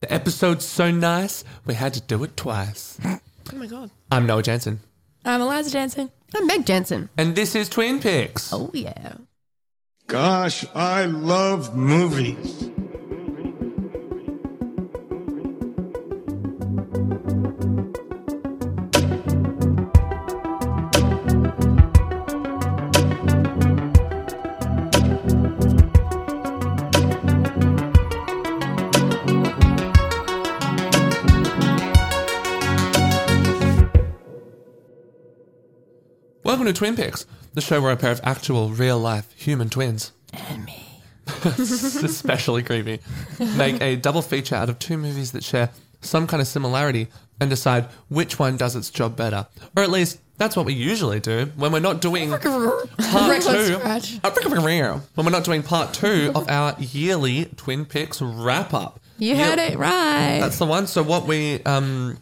The episode's so nice, we had to do it twice. Oh my god. I'm Noah Jansen, I'm Eliza Jansen. I'm Meg Jansen. and this is Twin Peaks. Oh yeah. Gosh, I love movies. To Twin Peaks, the show where a pair of actual, real life human twins. And me. especially creepy, make a double feature out of two movies that share some kind of similarity and decide which one does its job better. Or at least that's what we usually do when we're not doing part two. When we're not doing part two of our yearly Twin Peaks wrap up. You heard it right. That's the one. So what we um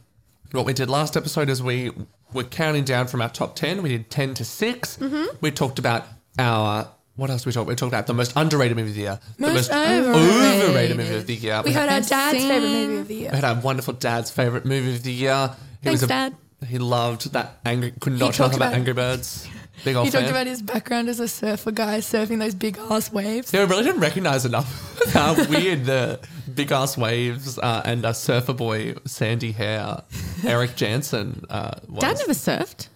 what we did last episode is we were counting down from our top ten. We did ten to 6 Mm-hmm. We talked about our what else we talked? We talked about the most underrated movie of the year, the Most most overrated. overrated movie of the year. We heard our dad's scene. favorite movie of the year. we had our wonderful dad's favorite movie of the year. He Thanks, a, Dad. He loved that angry. Could not talk talked about, about- Angry Birds. Big old He fan. talked about his background as a surfer guy surfing those big ass waves. Yeah, I really didn't recognize enough how weird the big ass waves uh, and a surfer boy, sandy hair, Eric Jansen uh, was. Dad never surfed.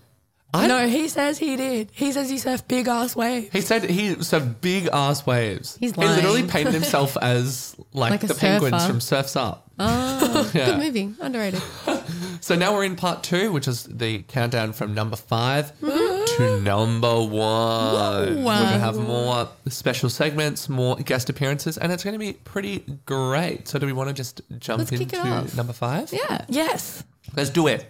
I- no, he says he did. He says he surfed big ass waves. He said he surfed big ass waves. He's he literally painted himself as like, Like a the penguins surfer. from Surfs Up. Oh, Yeah. good movie. Underrated. So now we're in part two, which is the countdown from number five to number one. We're gonna have more special segments, more guest appearances, and it's gonna be pretty great. So do we want to just jump Let's kick it into off. number five? Yeah. Yes. Let's do it.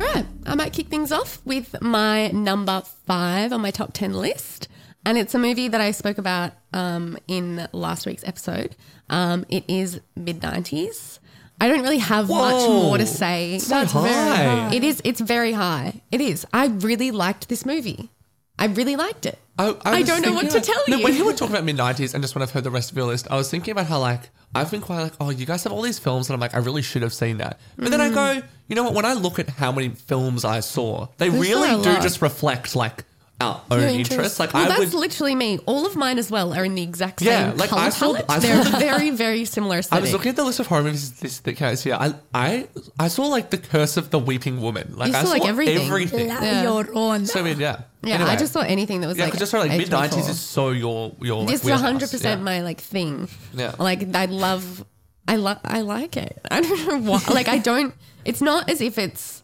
Right. I might kick things off with my number five on my top 10 list. And it's a movie that I spoke about um, in last week's episode. Um, it is mid 90s. I don't really have much more to say. So high. It is. It's very high. It is. I really liked this movie. I really liked it. I, I was don't know what to tell no, when you. you were talking about mid nineties, and just when I've heard the rest of your list, I was thinking about how like I've been quite like, oh, you guys have all these films, and I'm like, I really should have seen that. But then I go, you know what? When I look at how many films I saw, they There's really do lot. just reflect like our own interests. interests. Like Well, I that's would. literally me. All of mine as well are in the exact same Yeah, like, color I saw- palette. I saw- They're very, very similar I was looking at the list of horror movies this that came here. I I I saw like the Curse of the Weeping Woman. Like You I saw, like, saw everything. everything. La Yeah. Llorona. So I mean, yeah. yeah, Anyway. I just saw anything that was yeah, like 'cause just sort of like mid nineties is so your your like, It's wheelhouse. hundred percent my like thing. Yeah. Like I love, I love, I like it. I don't know why. like I don't. It's not as if it's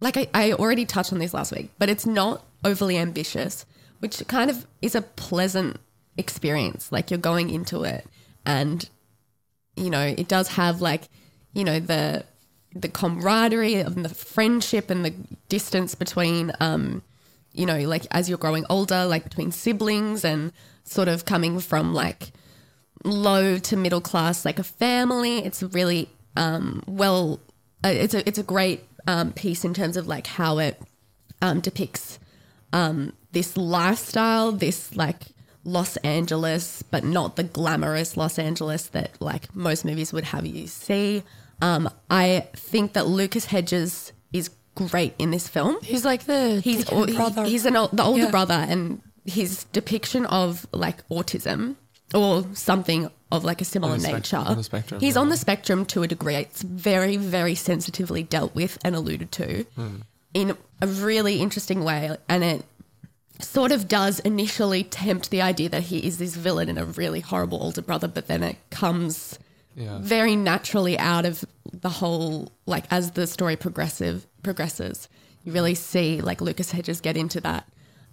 like I, I already touched on this last week, but it's not overly ambitious, which kind of is a pleasant experience. Like you're going into it, and you know it does have like you know the the camaraderie and the friendship and the distance between um you know like as you're growing older like between siblings and sort of coming from like low to middle class like a family it's really um well uh, it's a it's a great um piece in terms of like how it um depicts um this lifestyle this like Los Angeles but not the glamorous Los Angeles that like most movies would have you see um I think that Lucas Hedges is great in this film He's like the he's dickhead he- brother. he's an ol- the older Yeah. brother and his depiction of like autism or something of like a similar On the spec- nature on the spectrum, he's yeah. on the spectrum to a degree it's very very sensitively dealt with and alluded to Hmm. in a really interesting way and it sort of does initially tempt the idea that he is this villain and a really horrible older brother but then it comes Yeah. very naturally out of the whole like as the story progressive progresses you really see like lucas hedges get into that.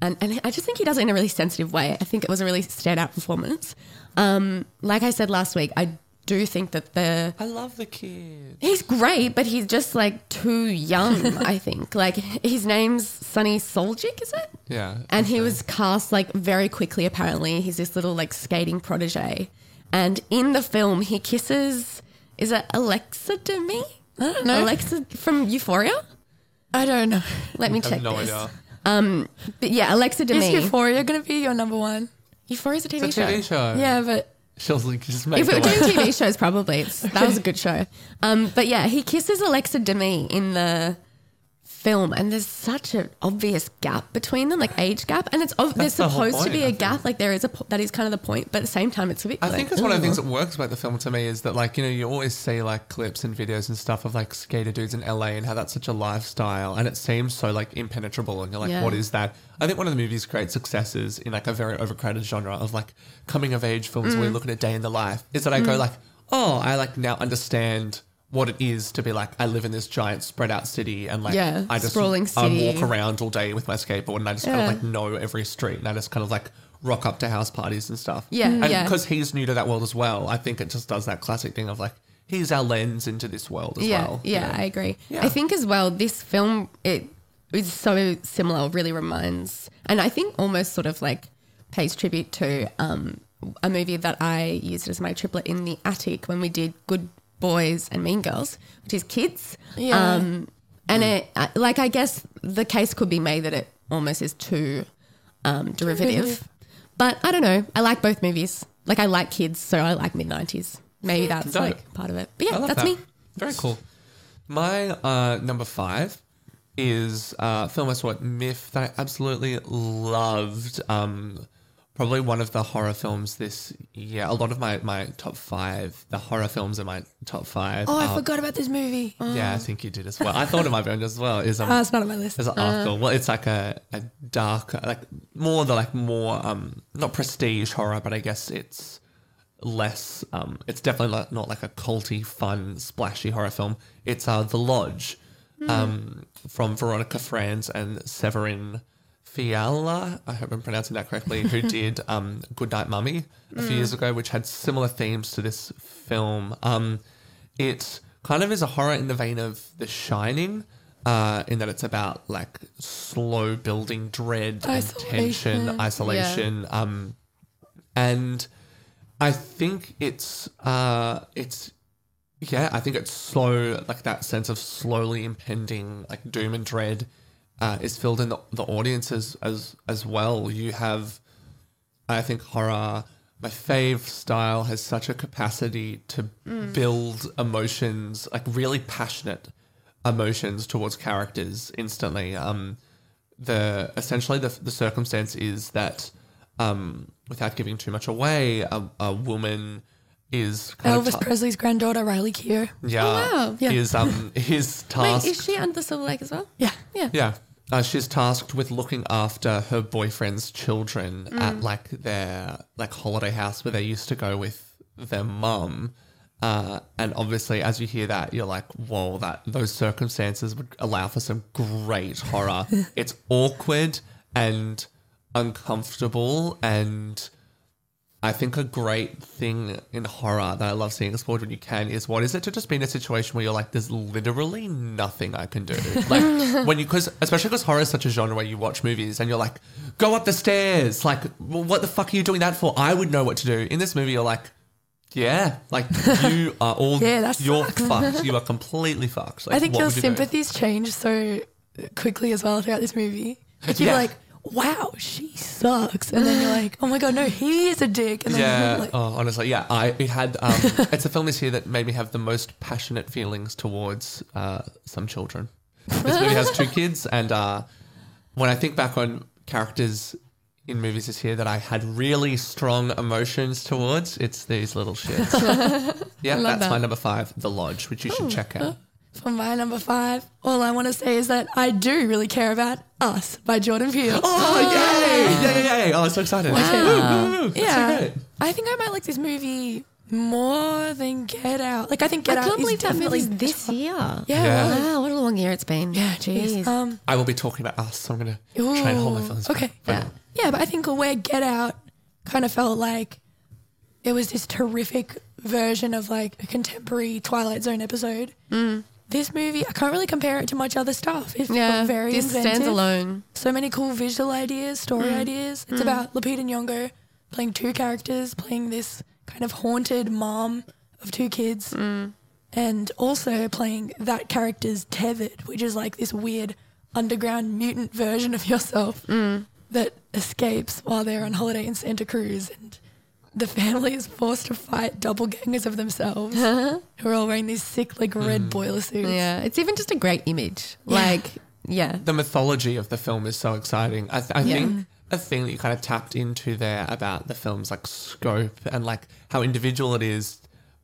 And and i just think he does it in a really sensitive way. I think it was a really standout performance. Um like i said last week i do think that the I love the kid. he's great but he's just like too young i think like his name's Sunny Suljic is it Yeah. and he was cast like very quickly apparently he's this little like skating protege and in the film he kisses is it Alexa Demie i don't know alexa from euphoria I don't know. Let me I check have no this. idea. Um, but yeah, Alexa Demie. Is Demie. Euphoria going to be your number one? Euphoria's a TV It's a show. TV show. Yeah, but Like, just make If we were doing TV shows, probably it's, that was a good show. Um, but yeah, he kisses Alexa Demie in the film, and there's such an obvious gap between them, like age gap, and it's ov- there's the supposed to be a gap, like there is a po- that is kind of the point, but at the same time, it's a bit. I like, think it's one of the things that works about the film to me is that like you know you always see like clips and videos and stuff of like skater dudes in LA and how that's such a lifestyle and it seems so like impenetrable and you're like Yeah. what is that? I think one of the movie's great successes in like a very overcrowded genre of like coming of age films Mm. where you look at a day in the life is that I go like oh I like now understand what it is to be like I live in this giant spread out city and like Yeah, I just sprawling I walk around all day with my skateboard and I just kind Yeah. of like know every street and I just kind of like rock up to house parties and stuff. Yeah, and yeah. because he's new to that world as well, I think it just does that classic thing of like he's our lens into this world as yeah, well. yeah, you know? I agree. Yeah. I think as well, this film it is so similar. Really reminds, and I think almost sort of like pays tribute to um, a movie that I used as my triplet in the attic when we did Good Boys and Mean Girls, which is Kids. Yeah. Um, and it, like, I guess the case could be made that it almost is too um, derivative. Derivative. But I don't know. I like both movies. Like, I like kids, so I like mid 90s. Maybe that's Dope. like part of it. But yeah, that's that. me. Very cool. My uh, number five is uh, a film I saw at MIFF that I absolutely loved. Um, probably one of the horror films this year. A lot of my, my top five, the horror films in my top five. oh, I are- forgot about this movie. Yeah, I think you did as well. I thought it might be on as well. Is um, Ah, it's not on my list. There's an article. Well, it's like a, a dark, like more the like more um not prestige horror, but I guess it's less. Um, it's definitely like, not like a culty, fun, splashy horror film. It's uh The Lodge, um from Veronika Franz and Severin Fiala. I hope I'm pronouncing that correctly. Who did um Goodnight Mummy a few years ago, which had similar themes to this film. Um, it kind of is a horror in the vein of The Shining, uh, in that it's about like slow building dread and tension, Isolation. isolation. Um, and I think it's uh, it's yeah, I think it's slow, like that sense of slowly impending like doom and dread uh, is filled in the, the audiences as as well. You have I think horror, my fave style, has such a capacity to build emotions, like really passionate emotions towards characters instantly. Um, the essentially the the circumstance is that, um, without giving too much away, a, a woman is kind Elvis of ta- Presley's granddaughter, Riley Keough. yeah, wow. Yeah. is um is Wait, is she under the Silver Lake as well? Yeah. Yeah. yeah. Uh, she's tasked with looking after her boyfriend's children at like their like holiday house where they used to go with their mum. Uh, and obviously, as you hear that, you're like, "Whoa!" That those circumstances would allow for some great horror. it's awkward and uncomfortable, and I think a great thing in horror that I love seeing explored when you can is what is it to just be in a situation where you're like, there's literally nothing I can do. Like when you, because especially because horror is such a genre where you watch movies and you're like, go up the stairs. Like, well, what the fuck are you doing that for? I would know what to do. In this movie, you're like, yeah, like you are all, Yeah, that you're sucks. fucked. You are completely fucked. Like, I think your you do? sympathies change so quickly as well throughout this movie. Like you're Yeah. like, wow, she sucks, and then you're like, oh my god, no, he is a dick, and then Yeah. like, oh, honestly, yeah. I it had. Um, it's a film this year that made me have the most passionate feelings towards uh, some children. This movie has two kids, and uh, when I think back on characters in movies this year that I had really strong emotions towards, it's these little shits. yeah, that's my number five, The Lodge, which you should check out. For my number five, all I want to say is that I do really care about Us by Jordan Peele. Oh, yay! Yay, yay, yay! Oh, I'm so excited. Woo, woo, woo. That's so yeah, great. I think I might like this movie more than Get Out. Like I think Get I Out can't is believe that definitely movie's this year. Yeah, Yeah. Wow, what a long year it's been. yeah, jeez. Jeez. Um, I will be talking about us, so I'm going to try and hold my Ooh, feelings. Okay. back. Yeah. Yeah, but I think where Get Out kind of felt like it was this terrific version of like a contemporary Twilight Zone episode. This movie, I can't really compare it to much other stuff. It's Yeah, very this inventive. stands alone. So many cool visual ideas, story mm. ideas. It's mm. about Lupita Nyong'o playing two characters, playing this kind of haunted mom of two kids. And and also playing that character's tethered, which is like this weird underground mutant version of yourself that escapes while they're on holiday in Santa Cruz and the family is forced to fight doppelgangers of themselves who are all wearing these sick like red hmm. boiler suits. Yeah, it's even just a great image. Like, yeah. the mythology of the film is so exciting. I, th- I think a thing that you kind of tapped into there about the film's like scope and like how individual it is.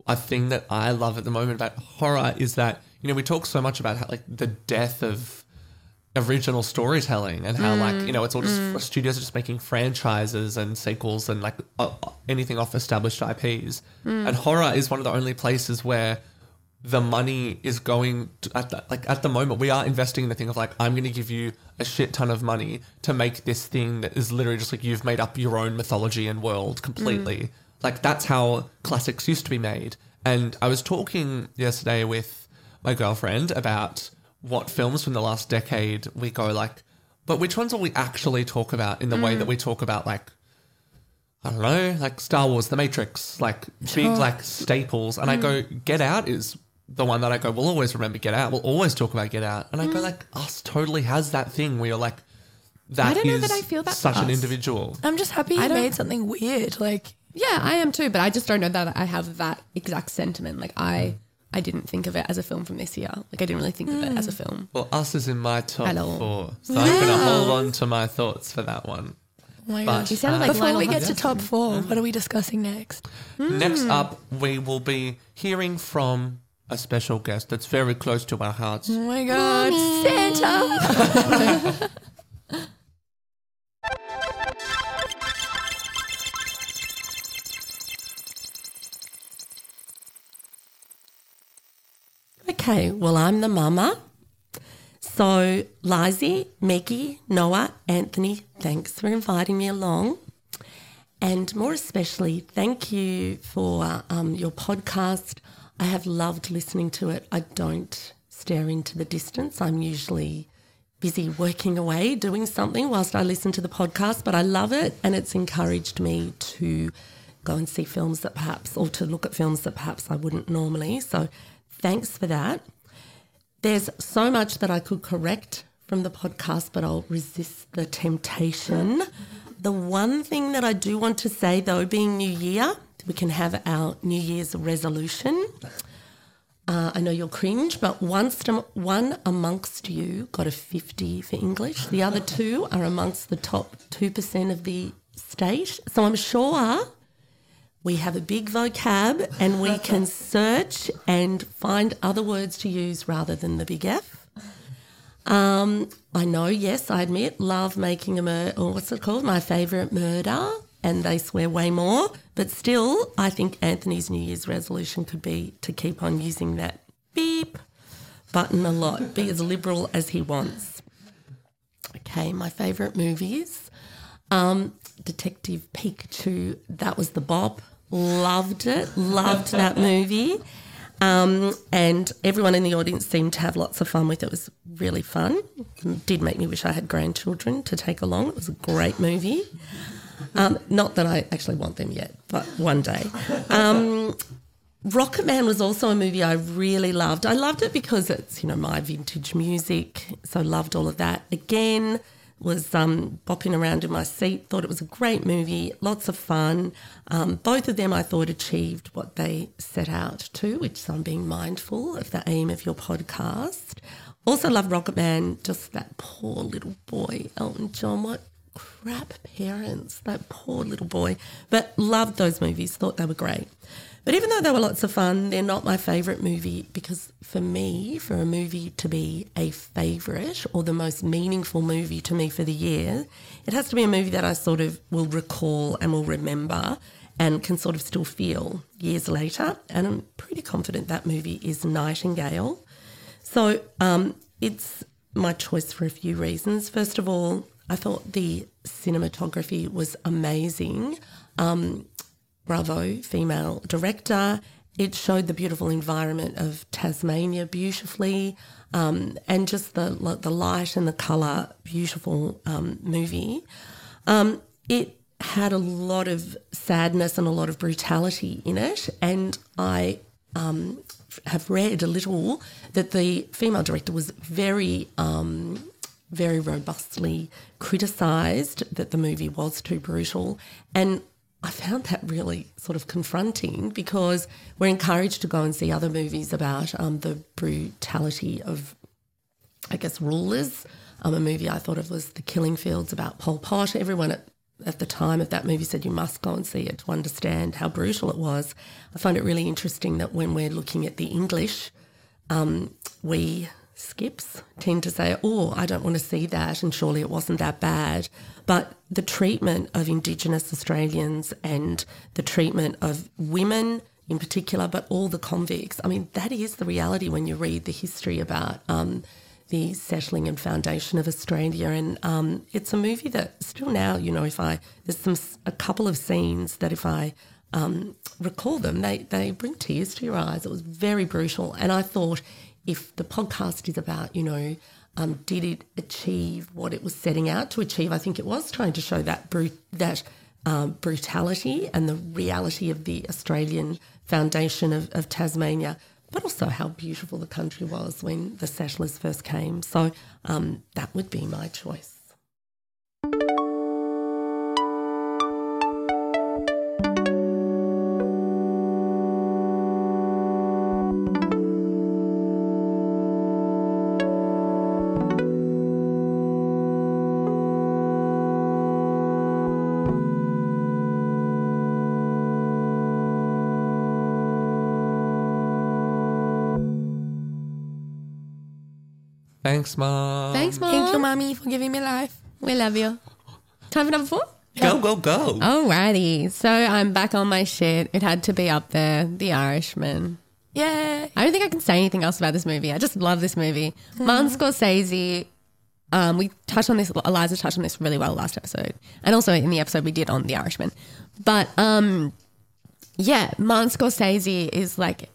A thing that I love at the moment about horror is that you know we talk so much about how like the death of original storytelling and how like you know it's all just studios are just making franchises and sequels and like uh, anything off established IPs. And horror is one of the only places where the money is going to, at the, like at the moment we are investing in the thing of like I'm going to give you a shit ton of money to make this thing that is literally just like you've made up your own mythology and world completely. Like that's how classics used to be made. And I was talking yesterday with my girlfriend about what films from the last decade we go like, but which ones will we actually talk about in the way that mm. we talk about like I don't know, like Star Wars, The Matrix, like big like staples. And I go, mm. Get Out is the one that I go, we'll always remember Get Out. We'll always talk about Get Out. And I go mm. like, Us totally has that thing where you're like, that I don't know that I feel that such for an individual. I'm just happy I you don't- made something weird. Like Yeah, I am too, but I just don't know that I have that exact sentiment. Like, I. I didn't think of it as a film from this year. Like I didn't really think of it as a mm. film. Well, Us is in my top Hello. four. So I'm going to hold on to my thoughts for that one. oh my But- gosh. You sounded uh, like Before we get to top four, mm. what are we discussing next? Next Hmm. up, we will be hearing from a special guest that's very close to our hearts. Oh my god, Santa! Okay, well, I'm the mama. So, Lizy, Meggie, Noah, Anthony, thanks for inviting me along. And more especially, thank you for um, your podcast. I have loved listening to it. I don't stare into the distance. I'm usually busy working away, doing something whilst I listen to the podcast, but I love it. And it's encouraged me to go and see films that perhaps, or to look at films that perhaps I wouldn't normally. So thanks for that. There's so much that I could correct from the podcast, but I'll resist the temptation. The one thing that I do want to say, though, being New Year, we can have our New Year's resolution. Uh, I know you'll cringe, but once one amongst you got a 50 for English. The other two are amongst the top 2% of the state. So I'm sure we have a big vocab and we can search and find other words to use rather than the big F. Um, I know, yes, I admit, love making a murder, or what's it called? My favourite murder. And they swear way more. But still, I think Anthony's New Year's resolution could be to keep on using that beep button a lot, be as liberal as he wants. Okay, my favourite movies. Um, Detective Pikachu, that was the bop. Loved it. Loved that movie. Um, and everyone in the audience seemed to have lots of fun with it. It was really fun. Did make me wish I had grandchildren to take along. It was a great movie. Um, not that I actually want them yet, but one day. Um, Rocket Man was also a movie I really loved. I loved it because it's, you know, my vintage music. So loved all of that. Again, was um, bopping around in my seat, thought it was a great movie, lots of fun. Um, both of them I thought achieved what they set out to, which so I'm being mindful of the aim of your podcast. Also love Rocket Man, just that poor little boy, Elton John. What crap parents, that poor little boy. But loved those movies, thought they were great. But even though they were lots of fun, they're not my favourite movie because for me, for a movie to be a favourite or the most meaningful movie to me for the year, it has to be a movie that I sort of will recall and will remember and can sort of still feel years later. And I'm pretty confident that movie is Nightingale. So um, it's my choice for a few reasons. First of all, I thought the cinematography was amazing. Um, bravo, female director. It showed the beautiful environment of Tasmania beautifully, um, and just the the light and the color. Beautiful um, movie. Um, it had a lot of sadness and a lot of brutality in it, and I um, have read a little that the female director was very, um, very robustly criticised that the movie was too brutal, and I found that really sort of confronting because we're encouraged to go and see other movies about um, the brutality of I guess, rulers. Um, a movie I thought of was The Killing Fields about Pol Pot. Everyone at, at the time of that movie said you must go and see it to understand how brutal it was. I find it really interesting that when we're looking at the English, um, we skips tend to say, oh, I don't want to see that, and surely it wasn't that bad. But the treatment of Indigenous Australians and the treatment of women in particular, but all the convicts, I mean, that is the reality when you read the history about. Um, the settling and foundation of Australia. And um, it's a movie that still now, you know, if I there's some a couple of scenes that if I um, recall them, they they bring tears to your eyes. It was very brutal, and I thought if the podcast is about, you know. Um, did it achieve what it was setting out to achieve? I think it was trying to show that brut- that um, brutality and the reality of the Australian foundation of, of Tasmania but also how beautiful the country was when the settlers first came. So um, that would be my choice. Thanks, mom. Thanks, mom. Thank you, mommy, for giving me life. We love you. Time for number four? Go, go, go. Alrighty. So I'm back on my shit. It had to be up there. The Irishman. Yeah. I don't think I can say anything else about this movie. I just love this movie. Martin Scorsese. Um, we touched on this. Eliza touched on this really well last episode, and also in the episode we did on The Irishman. But um, yeah, Martin Scorsese is like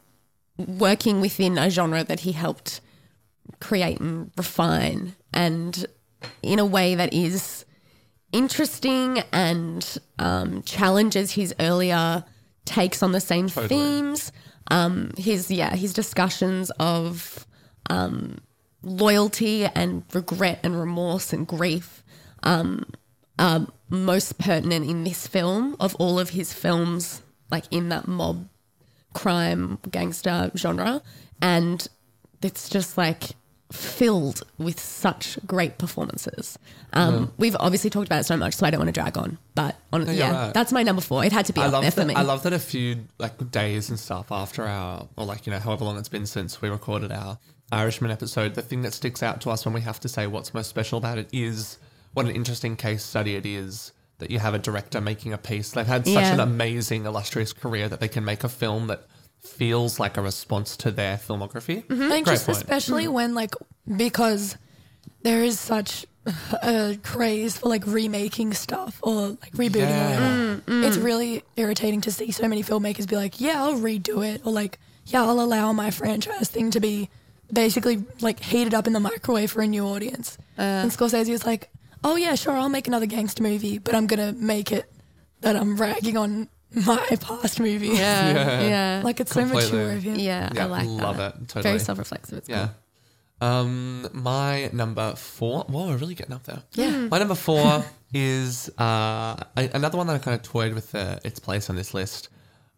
working within a genre that he helped create and refine, and in a way that is interesting and um, challenges his earlier takes on the same themes. Um, his yeah, his discussions of um, loyalty and regret and remorse and grief um, are most pertinent in this film of all of his films, like in that mob crime gangster genre, and it's just like filled with such great performances. Um, We've obviously talked about it so much, so I don't want to drag on. But on, you're yeah, right. that's my number four. It had to be I up there love for that. me. I love that a few like days and stuff after our, or like you know, however long it's been since we recorded our Irishman episode. The thing that sticks out to us when we have to say what's most special about it is what an interesting case study it is that you have a director making a piece. They've had such Yeah. an amazing, illustrious career that they can make a film that feels like a response to their filmography. Mm-hmm. I think Great just point. especially mm-hmm. when like because there is such a craze for like remaking stuff or like rebooting Yeah. or whatever. Mm, mm. It's really irritating to see so many filmmakers be like, yeah, I'll redo it or like, yeah, I'll allow my franchise thing to be basically like heated up in the microwave for a new audience. Uh. and Scorsese was like, oh yeah, sure, I'll make another gangster movie, but I'm gonna make it that I'm ragging on my past movie. yeah, Yeah. yeah, like it's so mature of him. yeah, Yeah, I like love that. it. Totally. Very self-reflexive. It's Yeah. Um, my number four. Whoa, we're really getting up there. Yeah. My number four is uh, a- another one that I kind of toyed with the, its place on this list.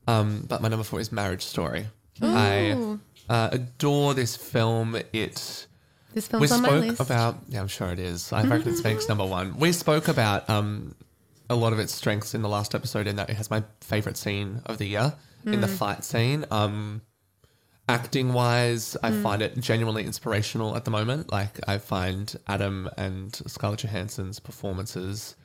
Um, but my number four is Marriage Story. I uh, adore this film. It This we film's on my spoke list. about. Yeah, I'm sure it is. I reckon it's makes number one. We spoke about um, a lot of its strengths in the last episode, in that it has my favorite scene of the year in the mm. fight scene. Um, acting wise, I mm. find it genuinely inspirational at the moment. Like I find Adam and Scarlett Johansson's performances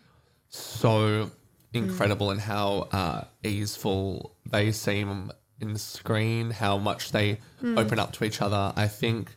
so mm. incredible and how uh, easeful they seem in the screen, how much they open up to each other. I think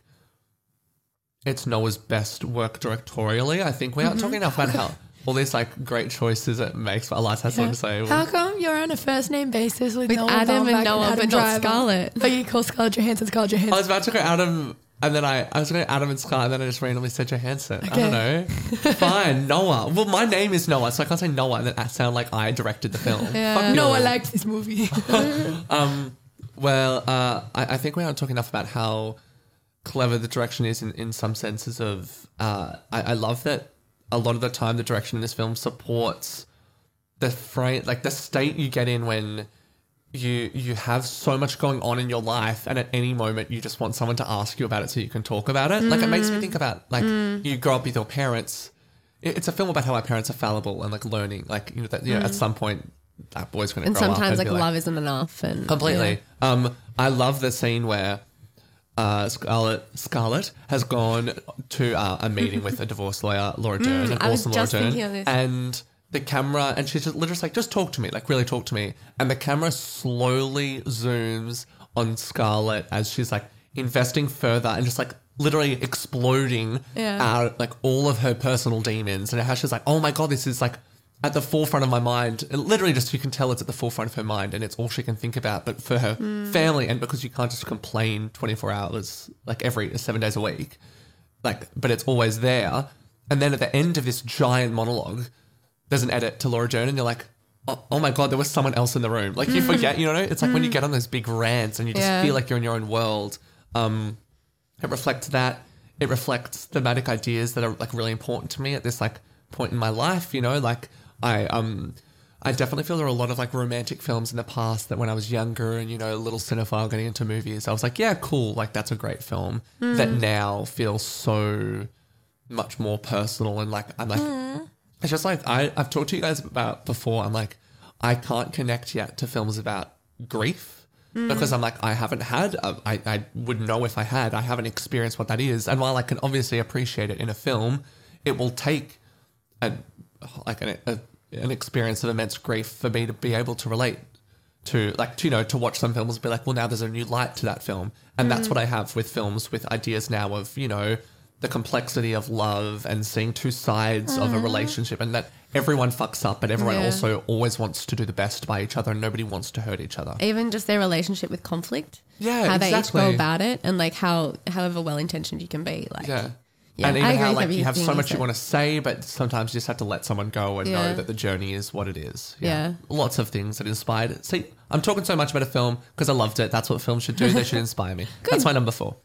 it's Noah's best work directorially. I think we aren't mm-hmm. talking enough about how all these like great choices it makes. But Eliza has something to say. How come you're on a first name basis with, With Noah Adam and Baumbach Noah, Adam but not Driver? Scarlett? But you call Scarlett Johansson Scarlett Johansson. I was about to go Adam, and then I, I was going to Adam and Scott, and then I just randomly said Johansson. I don't know. Fine, Noah. Well, my name is Noah, so I can't say Noah and then sound like I directed the film. Fuck Noah you. likes this movie. Well, uh, I, I think we aren't talking enough about how clever the direction is in, in some senses of uh, I, I love that a lot of the time the direction in this film supports the frame like the state you get in when you you have so much going on in your life and at any moment you just want someone to ask you about it so you can talk about it. Like it makes me think about like you grow up with your parents. It's a film about how our parents are fallible and like learning like you know that you know at some point that boy's going to And grow up sometimes like be love isn't enough and completely. Um, I love the scene where uh, Scarlett Scarlett has gone to uh, a meeting with a divorce lawyer, Laura Dern, an Mm, I was awesome Laura just Dern, thinking of this. and the camera, and she's just literally like, just talk to me, like really talk to me, and the camera slowly zooms on Scarlett as she's like investing further and just like literally exploding Yeah. out like all of her personal demons, and how she's like, oh my god, this is like at the forefront of my mind. Literally, just you can tell it's at the forefront of her mind, and it's all she can think about. But for her Hmm. family, and because you can't just complain twenty four hours, like every seven days a week, like, but it's always there. And then at the end of this giant monologue, there's an edit to Laura Dern, and you're like. Oh, oh my god, there was someone else in the room. Like you forget, you know. It's like when you get on those big rants and you just Hmm. Yeah. feel like you're in your own world. Um, it reflects that. It reflects thematic ideas that are like really important to me at this like point in my life. You know, like I um I definitely feel there are a lot of like romantic films in the past that when I was younger and you know a little cinephile getting into movies, I was like, yeah, cool, like that's a great film. Hmm. That now feels so much more personal and like I'm like hmm. it's just like I, I've talked to you guys about before. I'm like, I can't connect yet to films about grief hmm. because I'm like, I haven't had, a, I, I would know if I had, I haven't experienced what that is. And while I can obviously appreciate it in a film, it will take an, like an, a, an experience of immense grief for me to be able to relate to like to, you know to watch some films and be like well now there's a new light to that film and that's mm. what i have with films with ideas now of you know the complexity of love and seeing two sides of a mm. relationship and that everyone fucks up but everyone Yeah. also always wants to do the best by each other and nobody wants to hurt each other even just their relationship with conflict. Yeah, how they each go about it, and like how however well intentioned you can be. Like yeah Yeah, and I even agree how like you have so much you want to say but sometimes you just have to let someone go and know that the journey is what it is Yeah. lots of things that inspired it see i'm talking so much about a film because i loved it that's what films should do they should inspire me that's my number four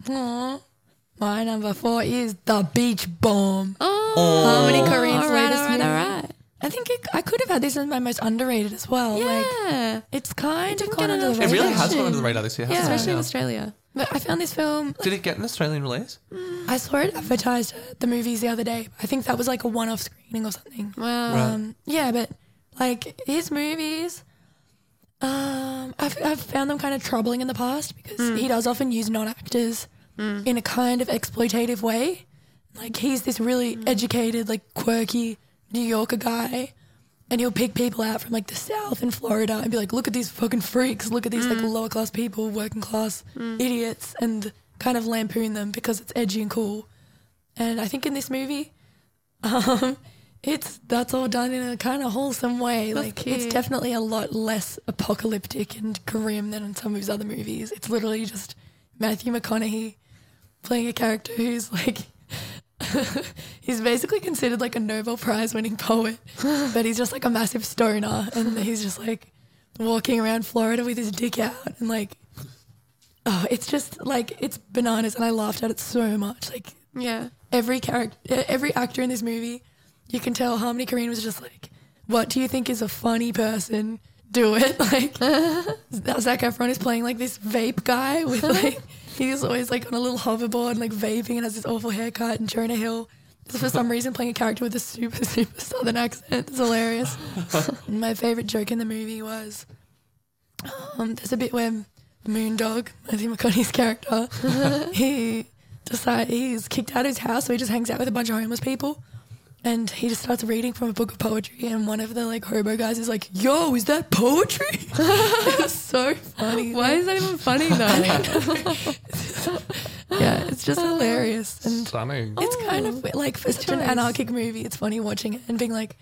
My number four is The Beach Bum. oh, oh. Harmony Korine's all right, latest all right, movie. all right. I think it, I could have had this as my most underrated as well. Like, Yeah, it's kind of didn't gone get under the enough it really has Attention. gone under the radar this year Yeah. hasn't it? especially in Australia. But I found this film. Did it get an Australian release? I saw it advertised at the movies the other day. I think that was like a one-off screening or something. Wow. Um, yeah, but like his movies, um, I've, I've found them kind of troubling in the past because he does often use non-actors in a kind of exploitative way. Like he's this really educated, like quirky New Yorker guy, and he'll pick people out from like the South and Florida and be like, "Look at these fucking freaks! Look at these like lower class people, working class idiots," and kind of lampoon them because it's edgy and cool. And I think in this movie, um, it's that's all done in a kind of wholesome way. like it's definitely a lot less apocalyptic and grim than in some of his other movies. It's literally just Matthew McConaughey playing a character who's like he's basically considered like a Nobel Prize winning poet, but he's just like a massive stoner and he's just like walking around Florida with his dick out and like oh, it's just like it's bananas and I laughed at it so much. Like Yeah. every character, every actor in this movie, you can tell Harmony Korine was just like, "What do you think is a funny person? Do it!" Like Zac Efron is playing like this vape guy with like he's always like on a little hoverboard and like vaping and has this awful haircut. And Jonah Hill is for some reason playing a character with a super super southern accent. It's hilarious. My favorite joke in the movie was um, there's a bit where Moondog, Matthew McConaughey's character, he decide he's kicked out of his house, so he just hangs out with a bunch of homeless people. And he just starts reading from a book of poetry, and one of the like hobo guys is like, "Yo, is that poetry?" it's so funny. Why is that even funny though? Yeah, it's just hilarious, and Stunning. it's kind of oh, like for such an anarchic movie, it's funny watching it and being like,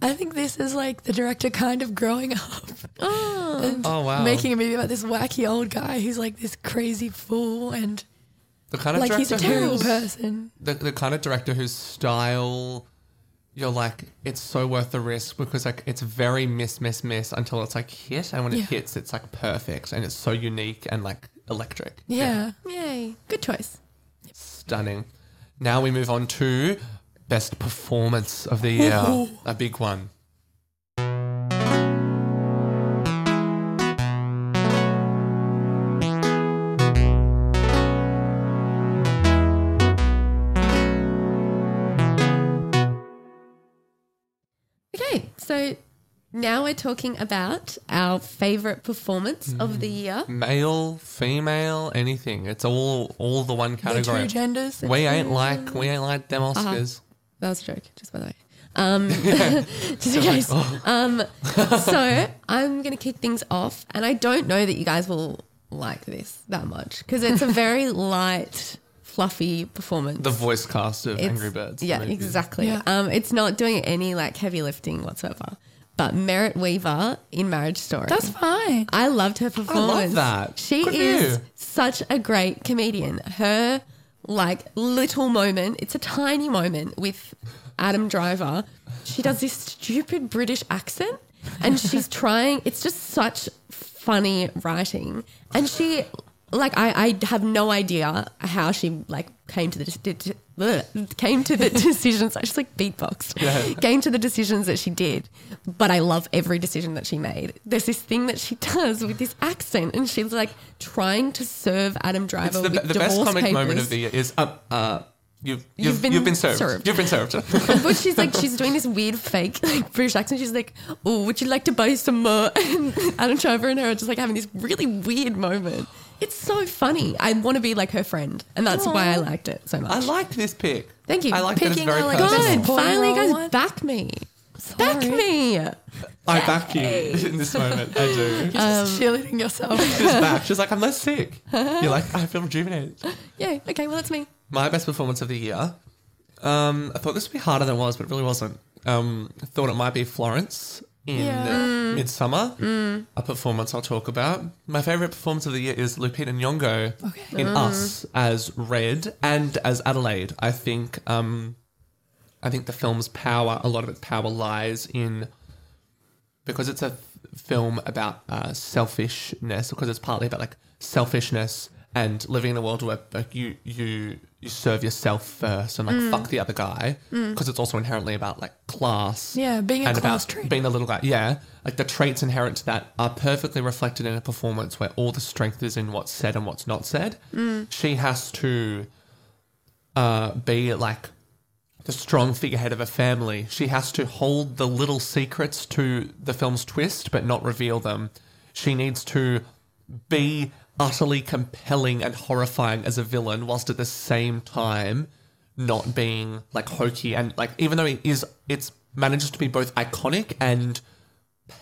I think this is like the director kind of growing up oh. and Oh, wow. making a movie about this wacky old guy who's like this crazy fool and The kind of like he's a director terrible person. The, the kind of director whose style you're like, it's so worth the risk because like it's very miss, miss, miss until it's like hit, and when it Yeah. hits, it's like perfect and it's so unique and like electric. Yeah. Yay. Good choice. Stunning. Now we move on to best performance of the year, a big one. So now we're talking about our favorite performance of the year. Male, female, anything. It's all all the one The category. two genders. we ain't like we ain't like them Oscars. That was a joke, just by the way. Um, just in case. Um, so I'm going to kick things off, and I don't know that you guys will like this that much because it's a very light, fluffy performance. The voice cast of It's- Angry Birds. Yeah, movie. exactly. Yeah. Um, it's not doing any like heavy lifting whatsoever. But Merritt Wever in Marriage Story. That's fine. I loved her performance. I love that. She Good is such a great comedian. Her like little moment, it's a tiny moment with Adam Driver. She does this stupid British accent and she's trying it's just such funny writing. And she like I, I have no idea how she like came to the de- de- bleh, came to the decisions. I just like beatboxed. Yeah. Came to the decisions that she did, but I love every decision that she made. There's this thing that she does with this accent, and she's like trying to serve Adam Driver It's the, with the best comic papers. moment of the year is uh, uh you've you've, been you've been, served. served. You've been served. but she's like, she's doing this weird fake like British accent. She's like, "Oh, would you like to buy some more?" And Adam Driver and her are just like having this really weird moment. It's so funny. I want to be like her friend, and that's why I liked it so much. I like this pick. Thank you. I like that it's Picking very a, like, personal. Good. Supporting Finally, you guys one. back me. Back Sorry. me. I back you in this moment. I do. You're just cheerleading yourself. She's back. She's like, I'm less sick. You're like, I feel rejuvenated. Yeah. Okay. Well, that's me. My best performance of the year. Um, I thought this would be harder than it was, but it really wasn't. Um, I thought it might be Florence in Yeah. Midsommar, a performance I'll talk about. My favorite performance of the year is Lupita Nyong'o Okay. in Us as Red and as Adelaide. I think um, I think the film's power, a lot of its power lies in because it's a f- film about uh, selfishness, because it's partly about like selfishness and living in a world where like, you you you serve yourself first and like fuck mm. the other guy, mm. because it's also inherently about like class. Yeah, being a and class about trait. being a little guy. Yeah, like the traits inherent to that are perfectly reflected in a performance where all the strength is in what's said and what's not said. Mm. She has to uh, be like the strong figurehead of a family. She has to hold the little secrets to the film's twist, but not reveal them. She needs to be utterly compelling and horrifying as a villain, whilst at the same time not being like hokey and like even though it is it's manages to be both iconic and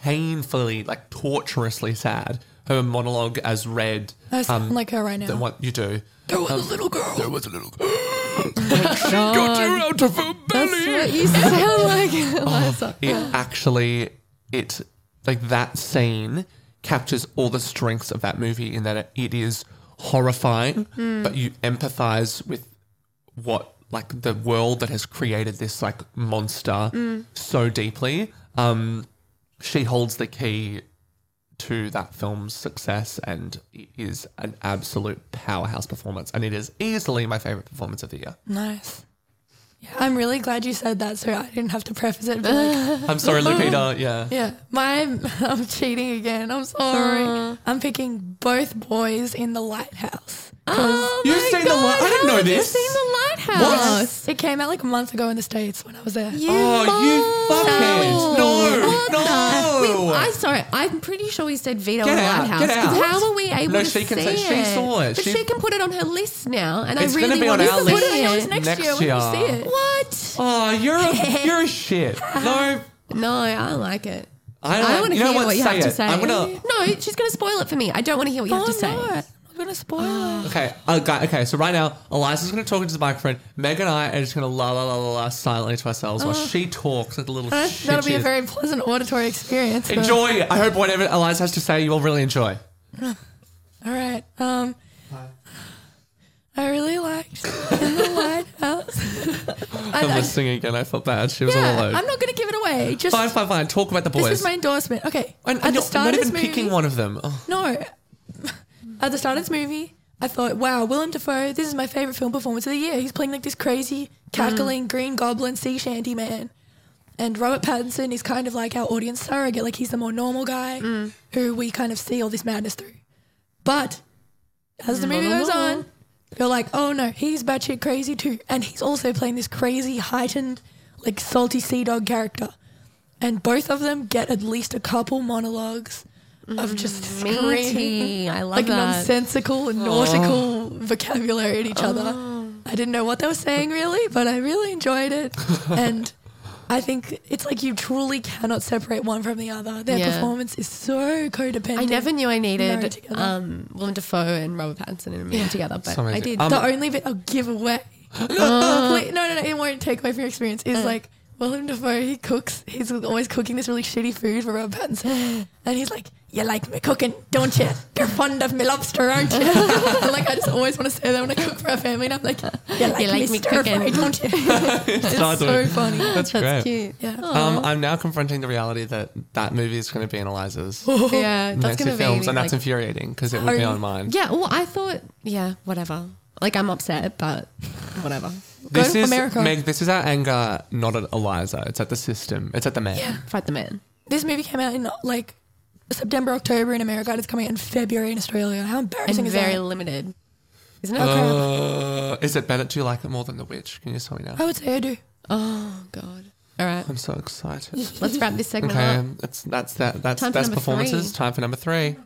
painfully like torturously sad. Her monologue as Red, I sound um, like her right now. than what you do. There was a um, little girl. There was a little oh God, out of her that's what you sound like. Eliza. Oh, it actually it like that scene captures all the strengths of that movie in that it, is horrifying but you empathize with what like the world that has created this like monster so deeply. Um she holds the key to that film's success and it is an absolute powerhouse performance and it is easily my favorite performance of the year. Nice. Yeah, I'm really glad you said that, so I didn't have to preface it. Be like, i'm sorry lupita yeah yeah, my I'm cheating again. I'm sorry. I'm picking both boys in the lighthouse. Oh You've my seen the God, li- I didn't how know have you this. The? It came out like a month ago in the states when I was there. You Oh, you fuckhead. No, What no. the- I'm sorry. I'm pretty sure we said veto Get out, Lighthouse. get out. 'cause How are we able to see it? No, to she can see say- she saw it. But She- she, can put it on her list now, and It's I gonna really be on want our to list. Put it on yours it. next, Next year when year. you see it. What? Oh, you're a, you're a shit. No, No, I like it. I I don't. want to you know hear what? what you say have to it. say. I'm gonna. No, she's going to spoil it for me. I don't want to hear what you have Oh, to say. I'm gonna spoil it. Okay, uh, guy, okay. So right now, Eliza's gonna talk into the microphone. Meg and I are just gonna la la la la la silently to ourselves while she talks like a little Uh, shit. That'll be a very pleasant auditory experience. but- Enjoy. I hope whatever Eliza has to say, you will really enjoy. All right. Um, I really liked in the Lighthouse. I, I'm I- listening again. I felt bad. She was all yeah, alone. I'm not going to give it away. Just fine, fine, fine. Talk about the boys. this is my endorsement. Okay, and, at and the you're start not of even this movie, picking one of them. Oh, No, at the start of this movie, I thought, wow, Willem Dafoe, this is my favorite film performance of the year. He's playing like this crazy, cackling mm. green goblin sea shanty man. And Robert Pattinson is kind of like our audience surrogate. Like he's the more normal guy mm. who we kind of see all this madness through. But as the mm, movie goes on, you're like, oh no, he's batshit crazy too. And he's also playing this crazy, heightened, like salty sea dog character. And both of them get at least a couple monologues of just screaming Meaty. I love like that. nonsensical and nautical vocabulary at each other. I didn't know what they were saying really, but I really enjoyed it. and I think it's like you truly cannot separate one from the other. Their Yeah. performance is so codependent. I never knew I married needed together. um, Willem Dafoe and Robert Pattinson in a movie Yeah. together, but So I amazing. did. Um, the only bit I'll give away. Complete- no, no, no, it won't take away from your experience. Is like Willem Dafoe, he cooks, he's always cooking this really shitty food for Robert Pattinson. And he's like, You like me cooking, don't you? You're fond of me lobster, aren't you? like, I just always want to say that when I cook for our family. And I'm like, You like, You like me, me stir fry, cooking." don't you? it's Start so doing- funny. That's, That's great. cute. Yeah. Um, I'm now confronting the reality that that movie is going to be in Eliza's Yeah, that's gonna be films, and that's like- infuriating because it would be on mine. yeah. Well, I thought, yeah, whatever. Like I'm upset, but whatever. Go This to is America. Meg. This is our anger, not at Eliza. It's at the system. It's at the man. Yeah. Fight the man. This movie came out in like September, October in America. and It's coming out in February in Australia. How embarrassing And is very that? limited, isn't it? Uh, is it better? Do you like it more than The Witch? Can you tell me now? I would say I do. oh god. All right, I'm so excited. let's wrap this segment Okay, up. that's that's that. That's Time for best performances. three. Time for number three.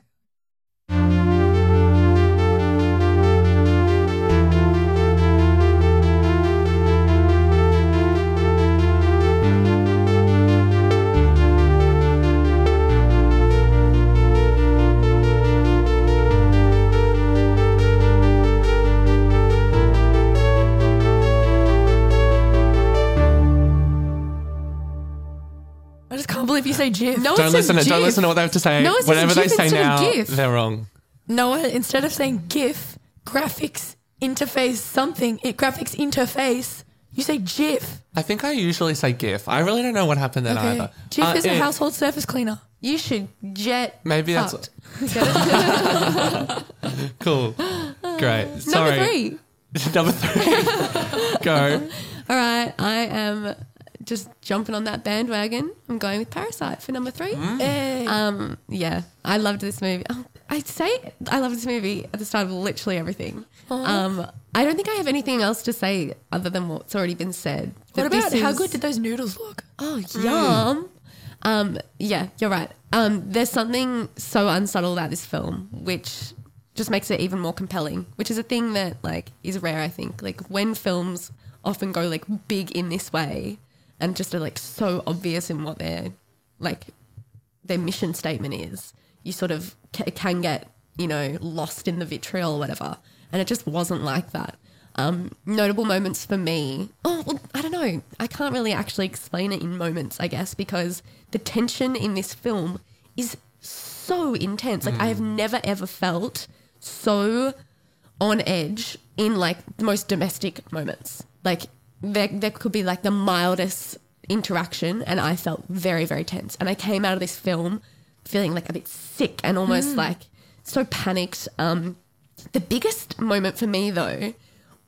Say GIF. No, Don't it listen. says To, don't GIF. listen to what they have to say. No, it says Whatever they GIF say instead of now, GIF. they're wrong. Noah, instead of saying GIF, graphics interface something, it graphics interface, you say GIF. I think I usually say GIF. I really don't know what happened then Okay. either. GIF Uh, is a it- household surface cleaner. You should jet. Maybe that's fucked. cool. Great. Sorry. Number Sorry. three. Number three. Go. All right, I am just jumping on that bandwagon. I'm going with Parasite for number three. Hey. Um, yeah, I loved this movie. Oh, I'd say I loved this movie at the start of literally everything. Um, I don't think I have anything else to say other than what's already been said. what about this how is- good did those noodles look? Oh, yum. Um, yeah, you're right. Um, there's something so unsubtle about this film, which just makes it even more compelling, which is a thing that like is rare, I think. Like when films often go like big in this way and just are like so obvious in what their like their mission statement is, you sort of ca- can get you know lost in the vitriol or whatever. And it just wasn't like that. Um, notable moments for me. Oh, well, I don't know. I can't really actually explain it in moments, I guess, because the tension in this film is so intense. Like I have never ever felt so on edge in like the most domestic moments. Like there, there could be like the mildest interaction, and I felt very, very tense. And I came out of this film feeling like a bit sick and almost like so panicked. Um, the biggest moment for me, though,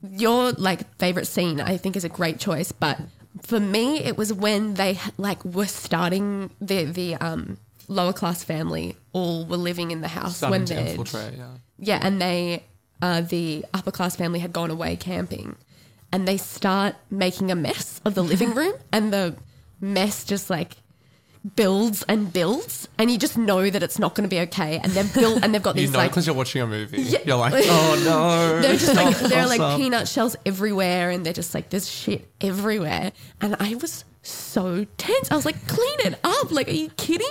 your like favorite scene, I think, is a great choice. But for me, it was when they like were starting the the um, lower class family all were living in the house Starting when they. Yeah. yeah, and they, uh, the upper class family had gone away camping, and they start making a mess of the living room, and the mess just like builds and builds, and you just know that it's not going to be okay. And they've built, and they've got these You know, like because you're watching a movie. yeah, You're like, oh no. they're just like there are like peanut shells everywhere, and they're just like there's shit everywhere, and I was so tense. I was like, clean it up. Like, are you kidding?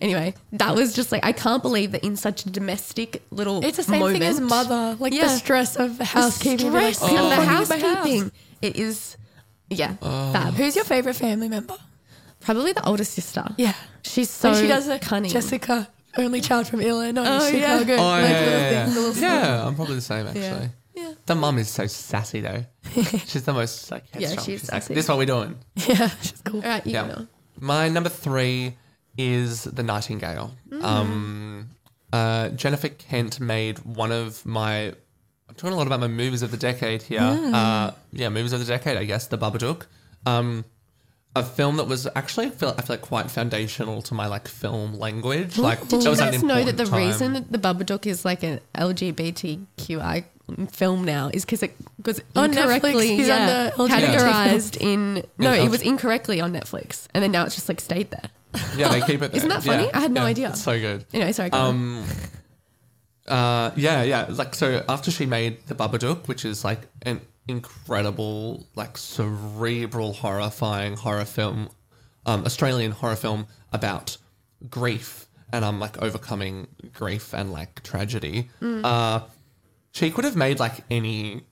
Anyway, that was just like I can't believe that in such a domestic little It's the same thing as moment- mother, like Yeah. the stress of the housekeeping. be like, stress "People of the fucking house." housekeeping. It is, yeah, oh. fab. Who's your favorite family member? Probably the older sister. Yeah. she's so when she does a cunning. Jessica, only child from Illinois, Oh, yeah. Chicago. Oh, like yeah, yeah, thing, yeah. Yeah, I'm probably the same actually. Yeah, yeah, The mum is so sassy though. She's the most like Yeah, headstrong. she's She's like, sassy. this is what we're doing. Yeah, she's cool. All right, you Yeah. know. My number three is The Nightingale. Um, uh, Jennifer Kent made one of my. I'm talking a lot about my movies of the decade here. Uh, yeah, movies of the decade, I guess. The Babadook. Um, a film that was actually I feel, I feel like quite foundational to my like film language. Like, Did you guys know that the time. reason that the Babadook is like an LGBTQI film now is because it was On Netflix, incorrectly he's yeah, categorized in no, Yeah. it was incorrectly on Netflix, and then now it's just like stayed there. Yeah, they keep it. Isn't that funny? Yeah. I had no Yeah, idea. It's so good. Anyway, sorry. go on. Um, uh, yeah, yeah. Like so, after she made the Babadook, which is like an incredible, like cerebral, horrifying horror film, um, Australian horror film about grief and um, like overcoming grief and like tragedy. Uh, she could have made like any.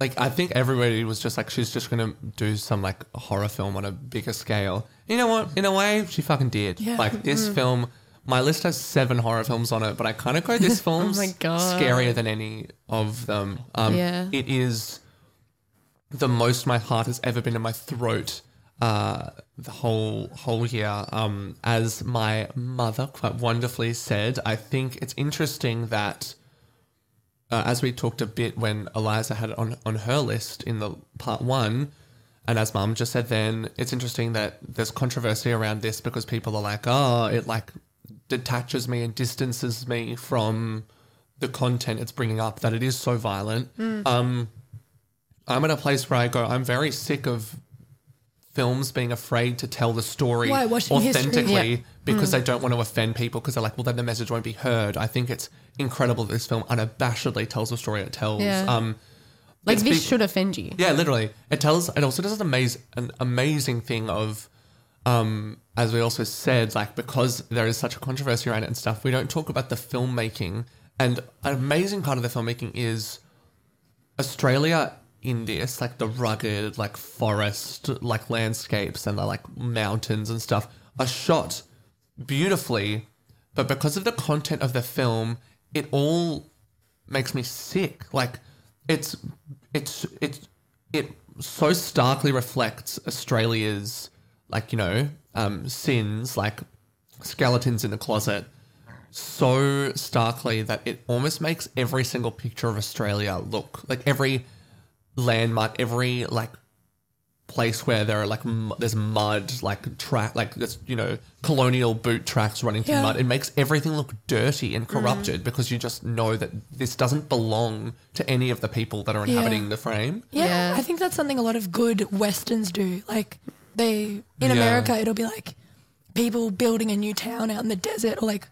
Like I think everybody was just like she's just gonna do some like horror film on a bigger scale. You know what? In a way, she fucking did. Yeah. Like this film, my list has seven horror films on it, but I kind of go this film's God. scarier than any of them. Um, Yeah. it is the most my heart has ever been in my throat. Uh, the whole whole year, um, as my mother quite wonderfully said, I think it's interesting that uh, as we talked a bit when Eliza had it on, on her list in the part one, and as mum just said then, it's interesting that there's controversy around this because people are like, oh, it like detaches me and distances me from the content it's bringing up, that it is so violent. Um, I'm at a place where I go, I'm very sick of films being afraid to tell the story Why? Authentically Yeah. because they don't want to offend people because they're like, well, then the message won't be heard. I think it's incredible that this film unabashedly tells the story it tells. Yeah. Um, like this should offend you. yeah, literally. It tells. It also does an amazing, an amazing thing of, um, as we also said, like because there is such a controversy around it and stuff, we don't talk about the filmmaking. And an amazing part of the filmmaking is Australia in this, like the rugged, like forest, like landscapes and the like mountains and stuff, are shot beautifully, but because of the content of the film, it all makes me sick. Like it's it's it's it so starkly reflects Australia's like you know um, sins, like skeletons in the closet, so starkly that it almost makes every single picture of Australia look like every landmark, every like place where there are like m- there's mud, like track, like this you know colonial boot tracks running through Yeah. mud. It makes everything look dirty and mm-hmm. corrupted because you just know that this doesn't belong to any of the people that are inhabiting the frame. Yeah, Yeah. I think that's something a lot of good westerns do. Like they in Yeah. America, it'll be like people building a new town out in the desert or like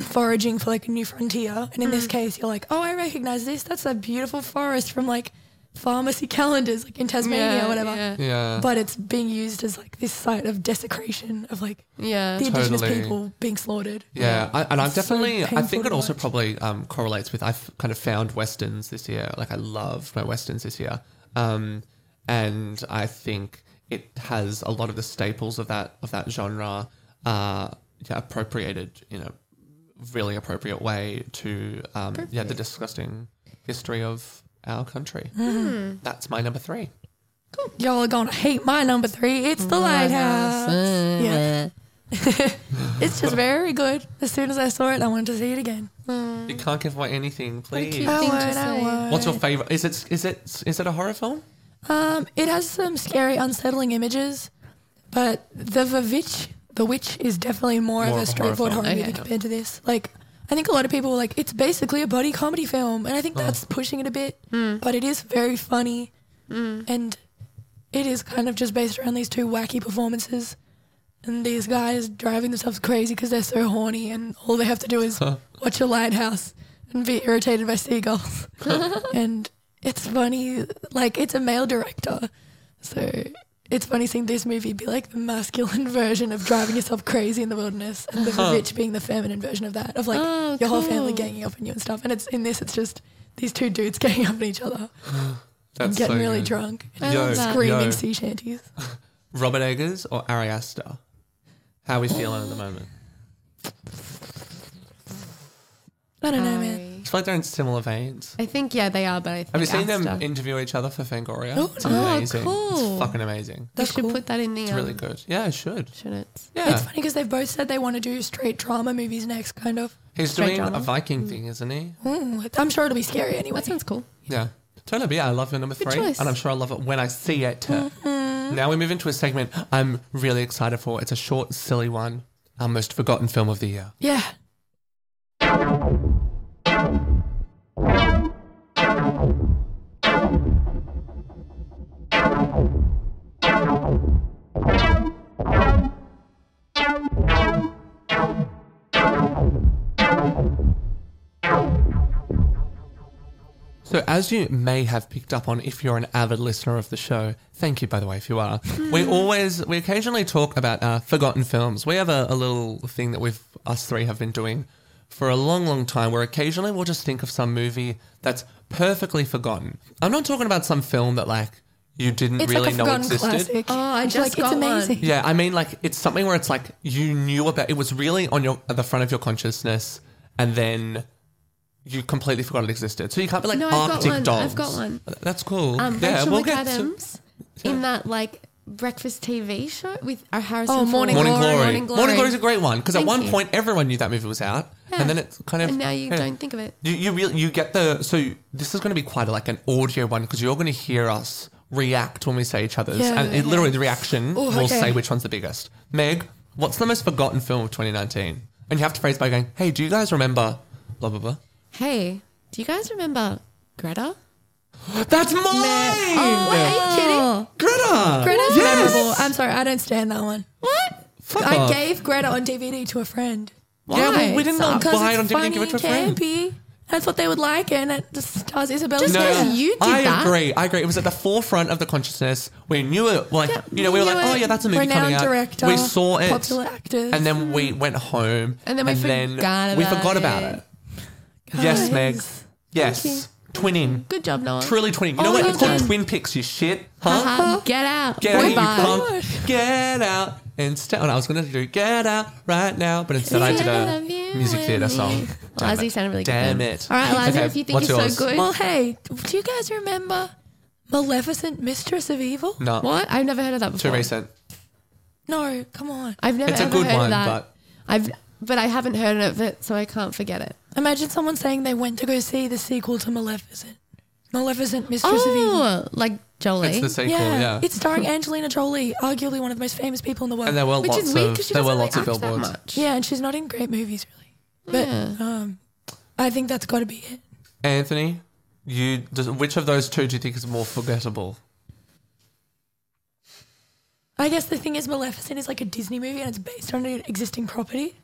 foraging for like a new frontier. And in this mm. case, you're like, oh, I recognize this. That's a beautiful forest from like pharmacy calendars, like in Tasmania Yeah, or whatever. yeah. Yeah. But it's being used as like this site of desecration of like Yeah. the indigenous Totally. people being slaughtered. Yeah, I, and I've It's so definitely, I think it also watch. probably um, correlates with I've kind of found westerns this year. Like I loved my westerns this year, um, and I think it has a lot of the staples of that of that genre uh, yeah, appropriated in a really appropriate way to um, yeah the disgusting history of our country. Mm-hmm. That's my number three. Y'all are gonna hate my number three. It's the lighthouse. Yeah. it's just very good. As soon as I saw it, I wanted to see it again. You can't give away anything, please. cute. I Thing to won't, I say. won't. What's your favorite? Is it is it is it a horror film? Um, it has some scary, unsettling images, but the the witch, the witch is definitely more, More of of a a straightforward horror horror, film. movie Okay. compared to this. Like, I think a lot of people were like, it's basically a buddy comedy film, and I think that's pushing it a bit, hmm. but it is very funny, hmm. and it is kind of just based around these two wacky performances. And these guys driving themselves crazy because they're so horny, and all they have to do is watch a lighthouse and be irritated by seagulls. and it's funny, like it's a male director, so it's funny seeing this movie be like the masculine version of driving yourself crazy in the wilderness, and the Witch being the feminine version of that, of like Oh, your whole family ganging up on you and stuff. And it's in this, it's just these two dudes ganging up on each other, and getting so really good. drunk, and that. screaming Yo. sea shanties. Robert Eggers or Ari Aster? How are we feeling at the moment? I don't know, man. Ari. It's feel like they're in similar veins. I think yeah, they are. But I think Have you seen them Asta- interview each other for Fangoria? Oh, it's no. amazing. Cool. It's fucking amazing. We That's should cool. put that in the. It's um, really good. Yeah, it should. Should it? Yeah. It's funny because they've both said they want to do straight drama movies next, kind of. He's Straight doing drama. a Viking thing, isn't he? Mm, I'm sure it'll be scary anyway. That sounds cool. Yeah. Totally. But yeah, I love your number three. choice. And I'm sure I'll love it when I see it. Now we move into a segment I'm really excited for. It's a short, silly one. Our most forgotten film of the year. Yeah. So, as you may have picked up on if you're an avid listener of the show, thank you, by the way, if you are, we always, we occasionally talk about uh, forgotten films. We have a, a little thing that we've, us three have been doing for a long, long time where occasionally we'll just think of some movie that's perfectly forgotten. I'm not talking about some film that, like, you didn't It's really like a know forgotten existed. classic. Oh, I It's just like, got it's one. amazing. Yeah, I mean, like it's something where it's like you knew about it was really on your at the front of your consciousness, and then you completely forgot it existed. So you can't be like No, I've got Arctic one. Dogs. I've got one. That's cool. Um, yeah, Rachel we'll get to McAdams in that like breakfast TV show with our Harrison. Oh, Ford. Morning Morning Glory. Morning Glory. Morning Glory is a great one because at Thank one you. point everyone knew that movie was out, Yeah. and then it's kind of And now you yeah. don't think of it. You, you really you get the so this is going to be quite like an audio one because you're going to hear us react when we say each other's Yeah. and it, literally the reaction Ooh, will okay. say which one's the biggest. Meg, what's the most forgotten film of 2019? And you have to phrase by going, "Hey, do you guys remember?" Blah blah blah. Hey, do you guys remember Greta? That's oh, mine. Oh, wait, are you kidding? Greta. Greta's Yes. memorable. I'm sorry, I don't stand that one. What? Fuck I off. gave Greta on DVD to a friend. Yeah, Why? we, we didn't know Because buy it on it's DVD and give it to a funny, friend. campy. That's what they would like, and it just stars Isabella. Just Stewart. because you did I that. agree. I agree. It was at the forefront of the consciousness. We knew it. Like Yeah, you know, we we were knew like, "Oh it. yeah, that's a movie Renowned coming out." director, we saw it, popular actors. and then we went home, And then we forgot we about forgot about it. it. Yes, Meg. Guys. Yes, twinning. Good job, Noah. Truly twinning. You know Oh, what? well It's called done. Twin Picks. You shit, huh? Uh-huh. Get out. Get out, you Goodbye. punk. Get out. Instead, oh, I was going to do Get Out right now, but instead I did a music theatre song. me. Damn Ozzy it. sounded really good. Damn then. it. All right, Liza, Okay, if you think what's you're yours? so good. Well, hey, do you guys remember Maleficent, Mistress of Evil? No, what? I've never heard of that before. too before. recent. No, come on. I've never It's a ever good heard one, of that. but I've but I haven't heard of it, so I can't forget it. Imagine someone saying they went to go see the sequel to Maleficent. Maleficent, Mistress of Evil. Oh, like Jolie. it's the sequel. Yeah, Yeah, it's starring Angelina Jolie, arguably one of the most famous people in the world. and there were Which lots is weird of because she there doesn't were really lots of act that billboards. much. yeah, and she's not in great movies really. But Yeah. um, I think that's got to be it. Anthony, you does, which of those two do you think is more forgettable? I guess the thing is, Maleficent is like a Disney movie and it's based on an existing property.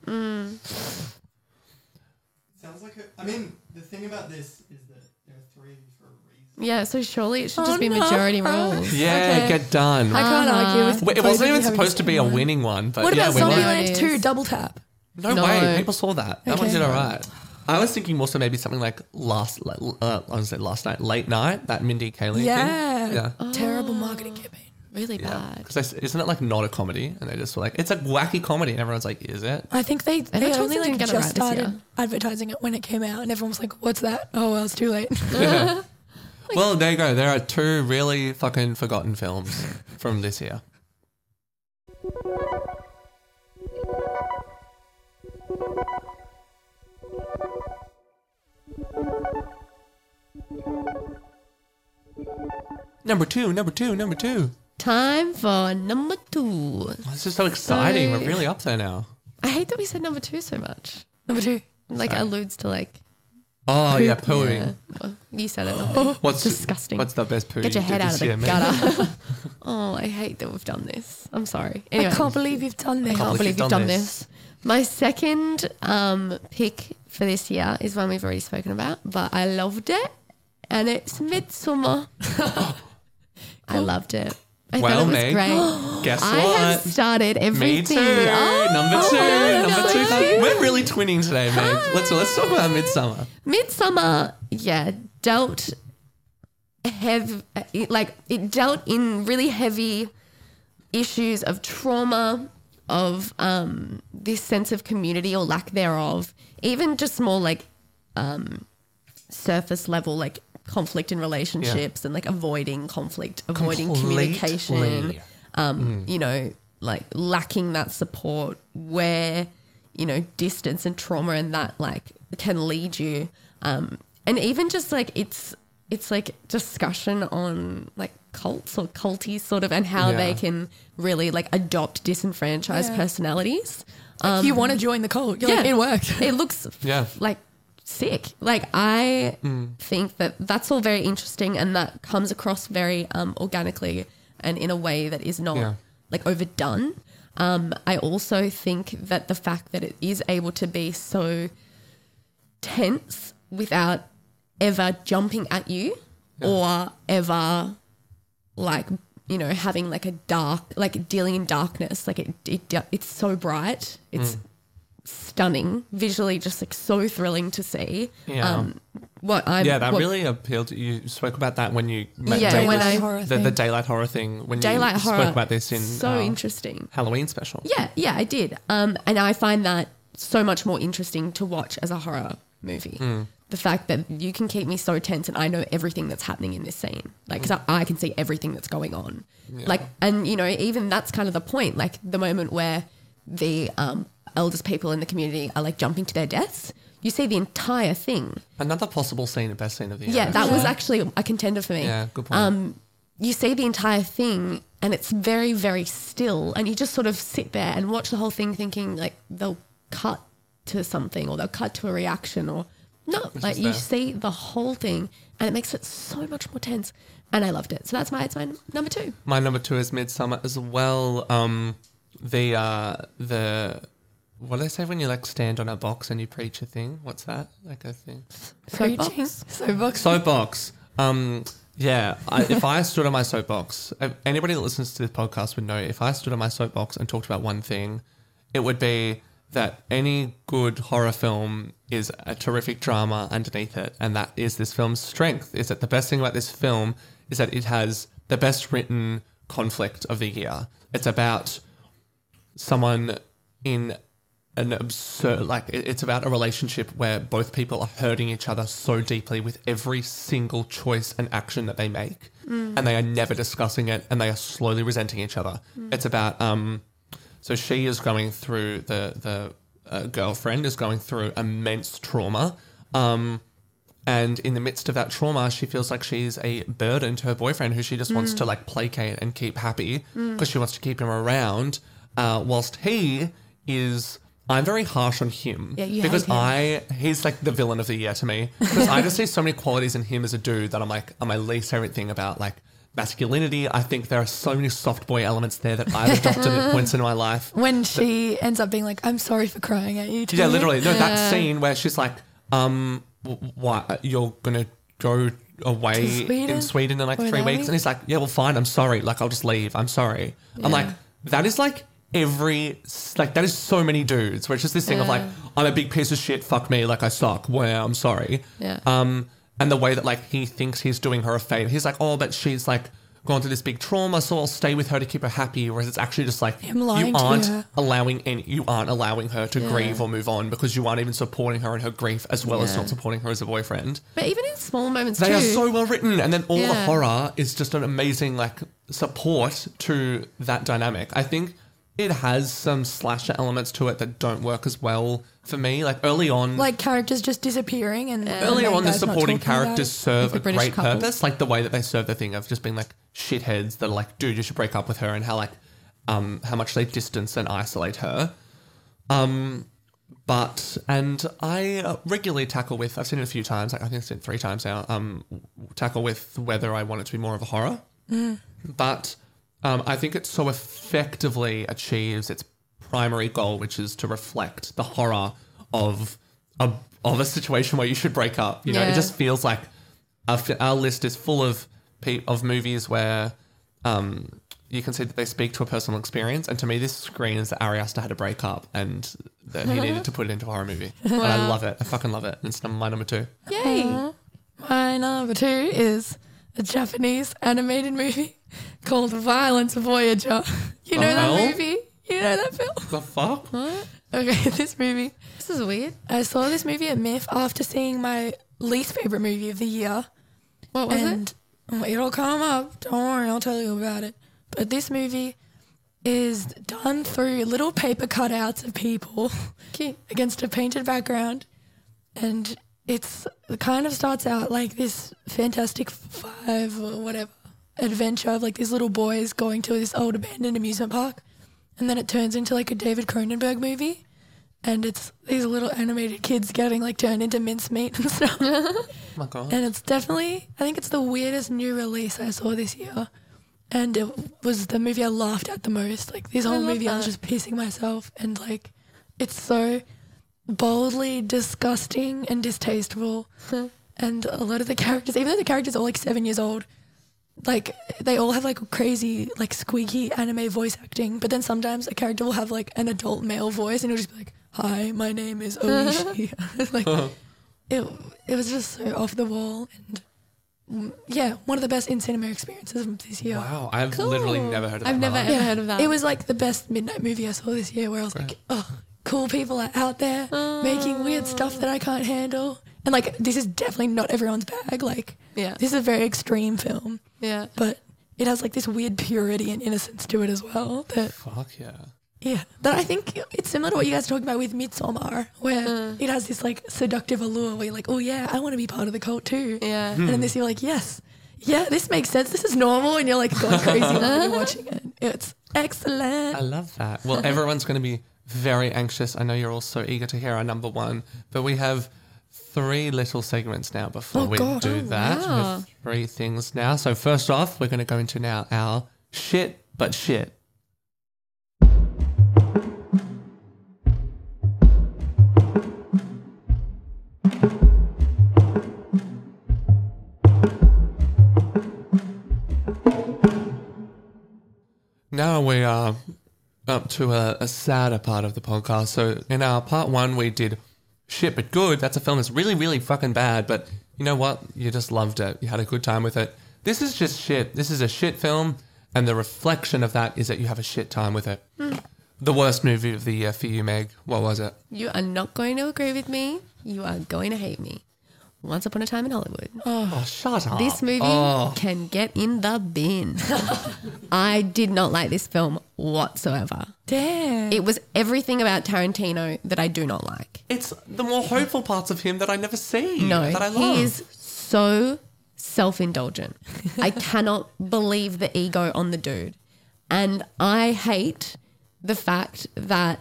Sounds like a, I mean, the thing about this is that there are three for a reason. Yeah, so surely it should Oh, just be no. majority rules. Yeah, Okay. get done. I can't argue with. Wait, it wasn't even supposed to be a winning one, but What yeah, about we won. Zombieland It 2. Double Tap? No, No. way, people saw that. That one Okay. did all right. I was thinking more so maybe something like last, like, uh, I was say last night, late night, that Mindy Kaling Yeah. thing. Yeah. Terrible marketing campaign. Really Yeah, bad. because isn't it like not a comedy? And they just were like, it's a wacky comedy, and everyone's like, is it? I think they, they Emma only like didn't get it just right started advertising it when it came out, and everyone was like, "What's that?" Oh well, it's too late. Yeah. well, there you go. There are two really fucking forgotten films from this year. Number two, number two, number two. Time for number two. This is so exciting. We're really up there now. I hate that we said number two so much. Number two. Like alludes to like Oh yeah, yeah. pooing. Well, You said it. What's disgusting. What's the best poo? Get you your head out of this the year, mate? gutter. oh, I hate that we've done this. I'm sorry. Anyway, I can't believe you've done this. I can't believe you've done this. My second um, pick for this year is one we've already spoken about, but I loved it, and it's Midsommar. I loved it. I Well, thought it was Meg, great. Guess I have what? started Me everything. too. Oh, number two. oh, number so two. cute. We're really twinning today, Meg. Let's let's talk about Midsommar. Midsommar, yeah, dealt heavy, like it dealt in really heavy issues of trauma, of um, this sense of community or lack thereof, even just more like um, surface level like conflict in relationships and like avoiding conflict, avoiding Completely. communication, um, you know, like lacking that support where, you know, distance and trauma and that like can lead you. Um, and even just like it's it's like discussion on like cults or culties sort of and how they can really like adopt disenfranchised Yeah. personalities. you want to join the cult. You're like, it worked. It looks Yeah. like sick. Like I Mm. think that that's all very interesting and that comes across very um, organically and in a way that is not Yeah. like overdone. Um, I also think that the fact that it is able to be so tense without ever jumping at you or ever like you know having like a dark like dealing in darkness like it, it it's so bright it's stunning visually just like so thrilling to see Yeah. um what i'm Yeah, that what- really appealed. To, you spoke about that when you met Yeah, David- when I- Horror the, the daylight horror thing when daylight you horror spoke about this in so uh, interesting Halloween special. Yeah, yeah, I did. Um, and I find that so much more interesting to watch as a horror movie. Hmm. The fact that you can keep me so tense and I know everything that's happening in this scene. Like, because I, I can see everything that's going on. Like, and, you know, even that's kind of the point. Like, the moment where the um, eldest people in the community are like jumping to their deaths, you see the entire thing. Another possible scene, best scene of the year. Yeah, that was actually. actually a contender for me. Yeah, good point. Um, you see the entire thing and it's very, very still. And you just sort of sit there and watch the whole thing thinking like they'll cut to something or they'll cut to a reaction or no, like you there. see the whole thing and it makes it so much more tense. And I loved it. So that's my, it's my number two. My number two is Midsommar as well. Um, the uh, the what do they say when you like stand on a box and you preach a thing? What's that? Like a thing? Preaching. Soapbox. Soapbox. Um, yeah. I, if I stood on my soapbox, anybody that listens to this podcast would know. If I stood on my soapbox and talked about one thing, it would be that any good horror film is a terrific drama underneath it, and that is this film's strength. Is that the best thing about this film is that it has the best written conflict of the year. It's about someone in an absurd like it's about a relationship where both people are hurting each other so deeply with every single choice and action that they make. And they are never discussing it and they are slowly resenting each other. It's about um so she is going through the the uh, girlfriend is going through immense trauma. Um and in the midst of that trauma, she feels like she's a burden to her boyfriend who she just wants to like placate and keep happy because she wants to keep him around. Uh, whilst he is, I'm very harsh on him Yeah, you because hate him. I, he's like the villain of the year to me because I just see so many qualities in him as a dude that I'm like, are my least favorite thing about like masculinity. I think there are so many soft boy elements there that I've adopted at points in my life. When she ends up being like, I'm sorry for crying at you. Yeah, too." literally. No, that scene where she's like, um, w- what? You're going to go away To Sweden? in Sweden in like three Without weeks? me? And he's like, yeah, well, fine. I'm sorry. Like, I'll just leave. I'm sorry. I'm like, that is like every, like, that is so many dudes where it's just this thing of like, I'm a big piece of shit. Fuck me. Like, I suck. Well, I'm sorry. Yeah. Um, and the way that like he thinks he's doing her a favor. He's like, oh, but she's like gone through this big trauma, so I'll stay with her to keep her happy. Whereas it's actually just like Him you lying to aren't her. allowing any, you aren't allowing her to grieve or move on because you aren't even supporting her in her grief as well as Yeah. not supporting her as a boyfriend. But even in small moments They too. are so well written, and then all the Yeah. horror is just an amazing like support to that dynamic. I think it has some slasher elements to it that don't work as well for me. Like early on, Like characters just disappearing and earlier on, the supporting characters serve a British great couple. purpose. Like the way that they serve the thing of just being like shitheads that are like, dude, you should break up with her, and how like, um, how much they distance and isolate her. Um, but and I uh, regularly tackle with. I've seen it a few times. Like I think I've seen it three times now. Um, tackle with whether I want it to be more of a horror. But um, I think it so effectively achieves its primary goal, which is to reflect the horror of a of a situation where you should break up. You know, Yeah. it just feels like our, our list is full of pe- of movies where um, you can see that they speak to a personal experience. And to me, this screams that Ari Aster had a break up and that he needed to put it into a horror movie. And I love it. I fucking love it. And it's my number two. Yay. My number two is a Japanese animated movie called Violence Voyager. You know The that hell? movie? You know that film? The fuck? Okay, this movie. This is weird. I saw this movie at MIFF after seeing my least favorite movie of the year. What was and it? it'll come up. Don't worry, I'll tell you about it. But this movie is done through little paper cutouts of people Cute. against a painted background, and it's it kind of starts out like this Fantastic Five or whatever adventure of like these little boys going to this old abandoned amusement park, and then it turns into like a David Cronenberg movie. And it's these little animated kids getting like turned into mincemeat and stuff. Oh my god. And it's definitely, I think it's the weirdest new release I saw this year. And it was the movie I laughed at the most. Like this whole love movie, I was just pissing myself. And like, it's so boldly disgusting and distasteful. and a lot of the characters, even though the characters are like seven years old, like they all have like crazy, like squeaky anime voice acting. But then sometimes a character will have like an adult male voice and it'll just be like, "Hi, my name is Oishi." like it, it was just so off the wall and mm, yeah, one of the best in cinema experiences of this year. Wow, I've literally never heard of that. I've in my never life. ever heard of that. It was like the best midnight movie I saw this year where I was like, oh, cool people are out there making weird stuff that I can't handle. And like, this is definitely not everyone's bag. Like, Yeah. this is a very extreme film, yeah. but it has like this weird purity and innocence to it as well. That Fuck yeah. yeah, that I think it's similar to what you guys are talking about with Midsommar, where Mm. it has this like seductive allure where you're like, oh yeah, I want to be part of the cult too. Yeah. And then this, you're like, yes, yeah, this makes sense. This is normal, and you're like going crazy while you're watching it. It's excellent. I love that. Well, everyone's going to be very anxious. I know you're all so eager to hear our number one, but we have three little segments now before Oh, we God. do oh, that. We have three things now. So first off, we're going to go into now our shit, but shit. Now we are up to a, a sadder part of the podcast. So in our part one, we did shit but good. That's a film that's really, really fucking bad, but you know what? You just loved it. You had a good time with it. This is just shit. This is a shit film, and the reflection of that is that you have a shit time with it. Hmm. The worst movie of the year for you, Meg. What was it? You are not going to agree with me. You are going to hate me. Once Upon a Time in Hollywood. Oh, shut up. This movie Oh. can get in the bin. I did not like this film whatsoever. Damn. It was everything about Tarantino that I do not like. It's the more hopeful parts of him that I never see. No, that I love. he is so self indulgent. I cannot believe the ego on the dude. And I hate the fact that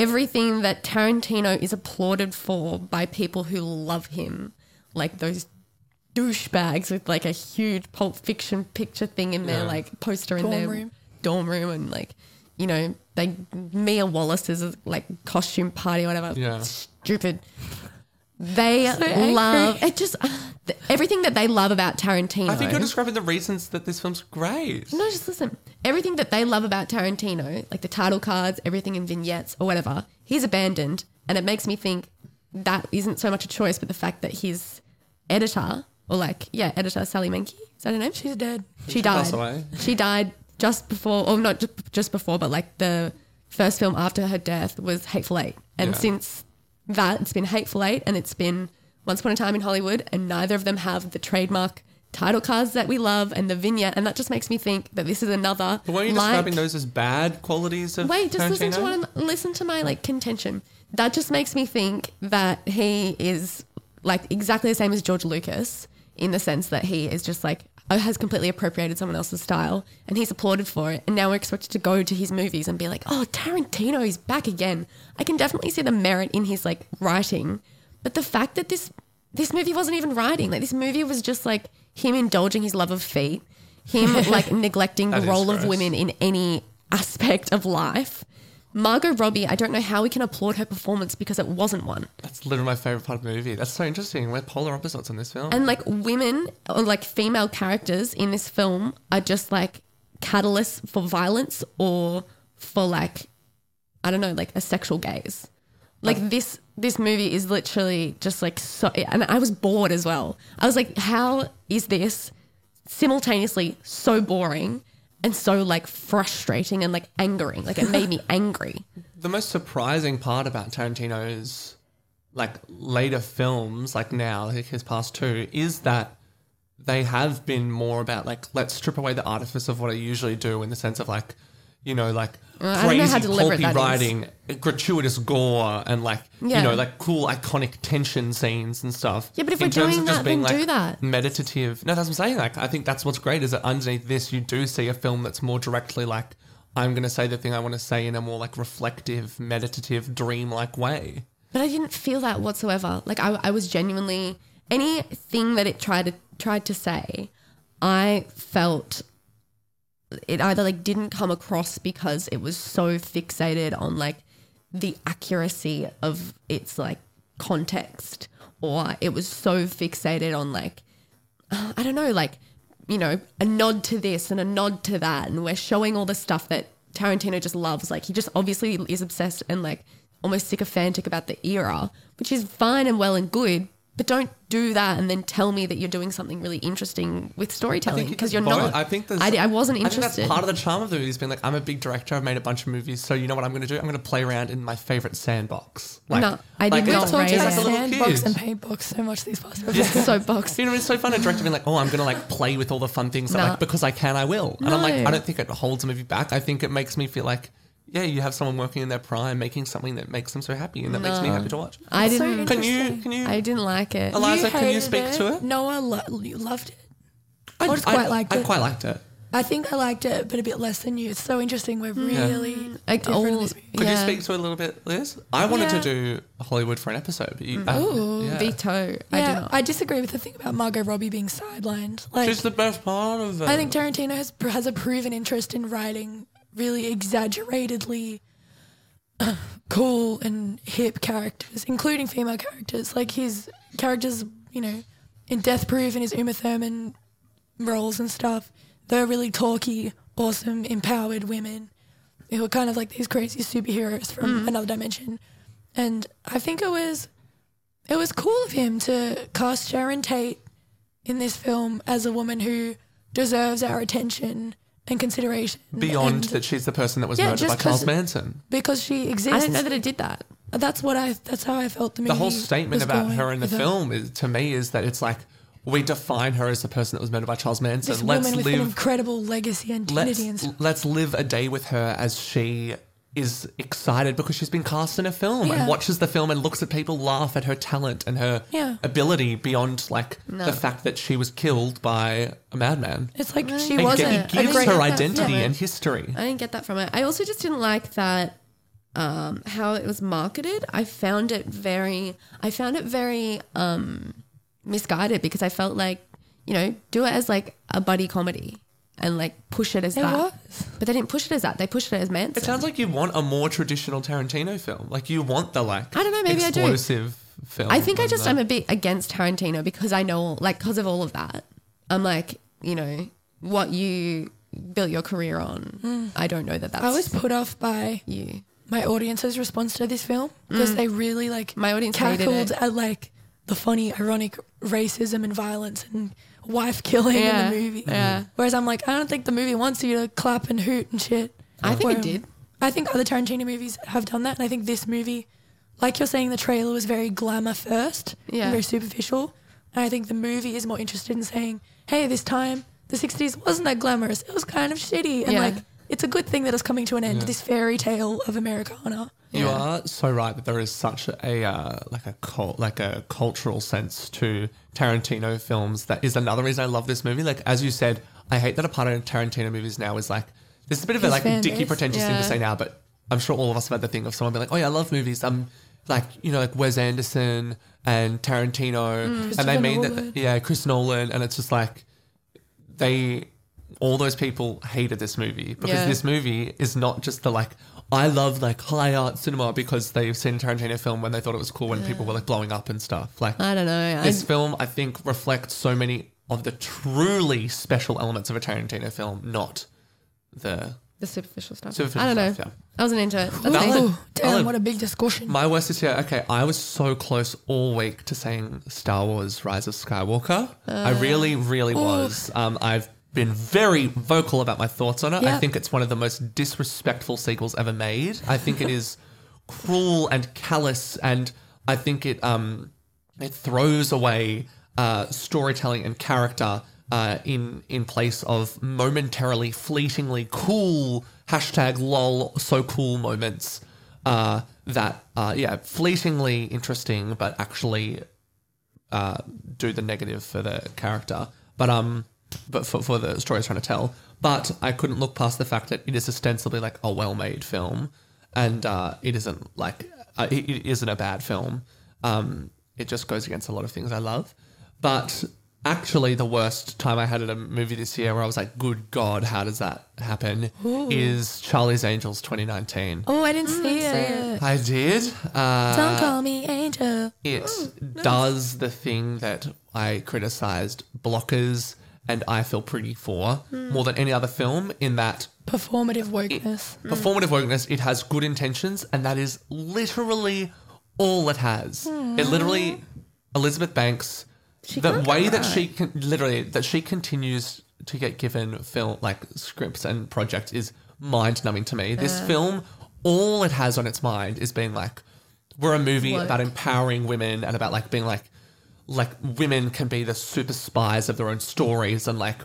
everything that Tarantino is applauded for by people who love him, like those douchebags with like a huge Pulp Fiction picture thing in their Yeah. like poster in Dorm their room. dorm room and like you know they Mia Wallace's like costume party or whatever. Yeah. Stupid. They angry. love it. Just everything that they love about Tarantino. I think you're describing the reasons that this film's great. No, just listen. Everything that they love about Tarantino, like the title cards, everything in vignettes or whatever, he's abandoned. And it makes me think that isn't so much a choice, but the fact that his editor, or like, yeah, editor Sally Menke, is that her name? She's dead. She passed died. away. She died just before, or not just, just before, but like the first film after her death was Hateful Eight. And Yeah. since that, it's been Hateful Eight and it's been Once Upon a Time in Hollywood, and neither of them have the trademark title cards that we love and the vignette. And that just makes me think that this is another. But weren't you like- describing those as bad qualities of Wait, just listen to Tarantino? I'm, listen to my like contention. That just makes me think that he is like exactly the same as George Lucas in the sense that he is just like has completely appropriated someone else's style and he's applauded for it. And now we're expected to go to his movies and be like oh Tarantino is back again. I can definitely see the merit in his like writing. But the fact that this this movie wasn't even writing like this movie was just like him indulging his love of feet him like neglecting the role of women in any aspect of life Margot Robbie, I don't know how we can applaud her performance because it wasn't one. That's literally my favorite part of the movie. That's so interesting. We're polar opposites in this film. And like women or like female characters in this film are just like catalysts for violence or for like I don't know, like a sexual gaze. Like this this movie is literally just like so and I was bored as well. I was like, how is this simultaneously so boring and so like frustrating and like angering? Like it made me angry. the most surprising part about Tarantino's like later films, like now, like his past two, is that they have been more about like let's strip away the artifice of what I usually do in the sense of like, you know, like I don't know how crazy pulpy writing, gratuitous gore, and like Yeah. you know, like cool iconic tension scenes and stuff. Yeah, but if In we're terms doing of just that, being, then do like, that. meditative. No, that's what I'm saying. Like, I think that's what's great is that underneath this, you do see a film that's more directly like, I'm going to say the thing I want to say in a more like reflective, meditative, dream-like way. But I didn't feel that whatsoever. Like I, I was genuinely anything that it tried to tried to say, I felt it either like didn't come across because it was so fixated on like the accuracy of its like context, or it was so fixated on like I don't know, like you know, a nod to this and a nod to that, and we're showing all the stuff that Tarantino just loves. Like he just obviously is obsessed and like almost sycophantic about the era, which is fine and well and good. But don't do that and then tell me that you're doing something really interesting with storytelling because you're not. I think there's, I, I wasn't interested. I think that's part of the charm of the movie has been like, I'm a big director. I've made a bunch of movies, so you know what I'm going to do? I'm going to play around in my favorite sandbox. Like, No, I did not it's- rate Talked it's it. about like a sandbox and paint box so much these past so box. You know, it's so fun. A director being like, "Oh, I'm gonna like play with all the fun things that No. like because I can, I will." And I'm like, I don't think it holds a movie back. I think it makes me feel like, yeah, you have someone working in their prime, making something that makes them so happy, and that makes me happy to watch. I so didn't. Can you? Can you? I didn't like it. Eliza, can you hated speak to it? Noah lo- you loved it. I, I just quite I, liked I it. quite liked it. I think I liked it, but a bit less than you. It's so interesting. We're really Like, different in all- this. Could Yeah. you speak to it a little bit, Liz? I wanted Yeah. to do Hollywood for an episode, but you, uh, Ooh, yeah. veto. I do Yeah, not. I disagree with the thing about Margot Robbie being sidelined. Like, She's the best part of it. I think Tarantino has has a proven interest in writing really exaggeratedly cool and hip characters, including female characters. Like his characters, you know, in Death Proof and his Uma Thurman roles and stuff, they're really talky, awesome, empowered women who are kind of like these crazy superheroes from mm. another dimension. And I think it was it was cool of him to cast Sharon Tate in this film as a woman who deserves our attention and consideration. beyond and that, she's the person that was Yeah, murdered by Charles Manson. because she exists. I didn't know that it did that. That's what I. That's how I felt the movie. The whole statement was about going her in the film is to me is that it's like we define her as the person that was murdered by Charles Manson. This let's woman with an live incredible legacy and let's and stuff. let's live a day with her as she is excited because she's been cast in a film Yeah. and watches the film and looks at people laugh at her talent and her Yeah. ability beyond like the fact that she was killed by a madman. It's like she It, wasn't. it gives her identity and history. I didn't get that from it. I also just didn't like that um, how it was marketed. I found it very. I found it very um, misguided because I felt like you know do it as like a buddy comedy and like push it as It that. was. But they didn't push it as that. They pushed it as Manson. It sounds like you want a more traditional Tarantino film. Like you want the like I don't know, maybe I do. explosive film. I think I just the- I'm a bit against Tarantino because I know like because of all of that. I'm like you know what you built your career on. I don't know that that's I was put off by you. my audience's response to this film because mm. they really like My audience hated cackled it. at like the funny, ironic racism and violence and wife killing Yeah, in the movie. yeah. Whereas I'm like, I don't think the movie wants you to clap and hoot and shit. I think it did. I think other Tarantino movies have done that, and I think this movie, like you're saying, the trailer was very glamour first, and Yeah. very superficial. And I think the movie is more interested in saying, "Hey, this time the '60s wasn't that glamorous. It was kind of shitty, and Yeah. like it's a good thing that it's coming to an end. This fairy tale of Americana." You are so right that there is such a uh, like a cult, like a cultural sense to Tarantino films. That is another reason I love this movie. Like as you said, I hate that a part of Tarantino movies now is like this is a bit of a like fan dicky base. pretentious thing to say now, but I'm sure all of us have had the thing of someone being like, "Oh yeah, I love movies." Um, like you know, like Wes Anderson and Tarantino, and they mean Nolan. that yeah, Chris Nolan, and it's just like they all those people hated this movie because Yeah. this movie is not just the like I love like high art cinema because they've seen Tarantino film when they thought it was cool when people were like blowing up and stuff. Like I don't know. this I, film, I think reflects so many of the truly special elements of a Tarantino film, not the the superficial stuff. Superficial I don't know. stuff, yeah. I wasn't into it. That's Valid. me. Ooh, damn, Valid. what a big discussion. my worst is here. Okay, I was so close all week to saying Star Wars: Rise of Skywalker. I really, really was. Um, I've been very vocal about my thoughts on it. I think it's one of the most disrespectful sequels ever made. I think it is cruel and callous, and I think it um it throws away uh, storytelling and character uh, in in place of momentarily, fleetingly cool hashtag lol so cool moments uh, that uh, yeah fleetingly interesting, but actually uh, do the negative for the character, but um, but for, for the story it's trying to tell. But I couldn't look past the fact that it is ostensibly like a well-made film, and uh, it isn't like uh, it, it isn't a bad film. Um, it just goes against a lot of things I love. But actually, the worst time I had at a movie this year where I was like, "Good God, how does that happen?" Is Charlie's Angels 2019. Oh, I didn't see it. I did. Uh, Don't call me Angel. it does the thing that I criticized blockers and I feel pretty for more than any other film in that Performative wokeness. performative wokeness it has good intentions and that is literally all it has. It literally elizabeth banks the way that she can literally that she continues to get given film like scripts and projects is mind-numbing to me. This film all it has on its mind is being like we're a movie about empowering women and about like being like like women can be the super spies of their own stories and like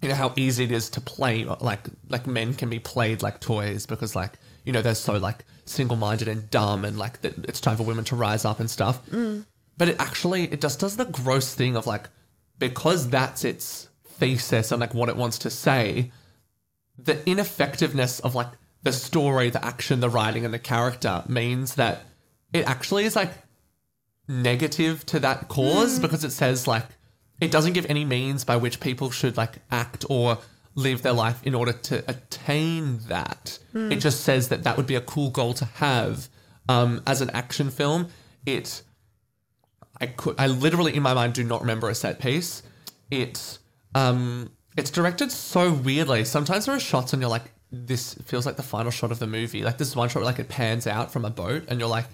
you know how easy it is to play like like men can be played like toys because like you know they're so like single-minded and dumb and like that it's time for women to rise up and stuff. Mm. But it actually it just does the gross thing of like because that's its thesis and like what it wants to say the ineffectiveness of like the story the action the writing and the character means that it actually is like negative to that cause because it says like it doesn't give any means by which people should like act or live their life in order to attain that. It just says that that would be a cool goal to have. Um, as an action film, it I could I literally in my mind do not remember a set piece. It um it's directed so weirdly. Sometimes there are shots and you're like, this feels like the final shot of the movie. Like this one shot where like it pans out from a boat and you're like,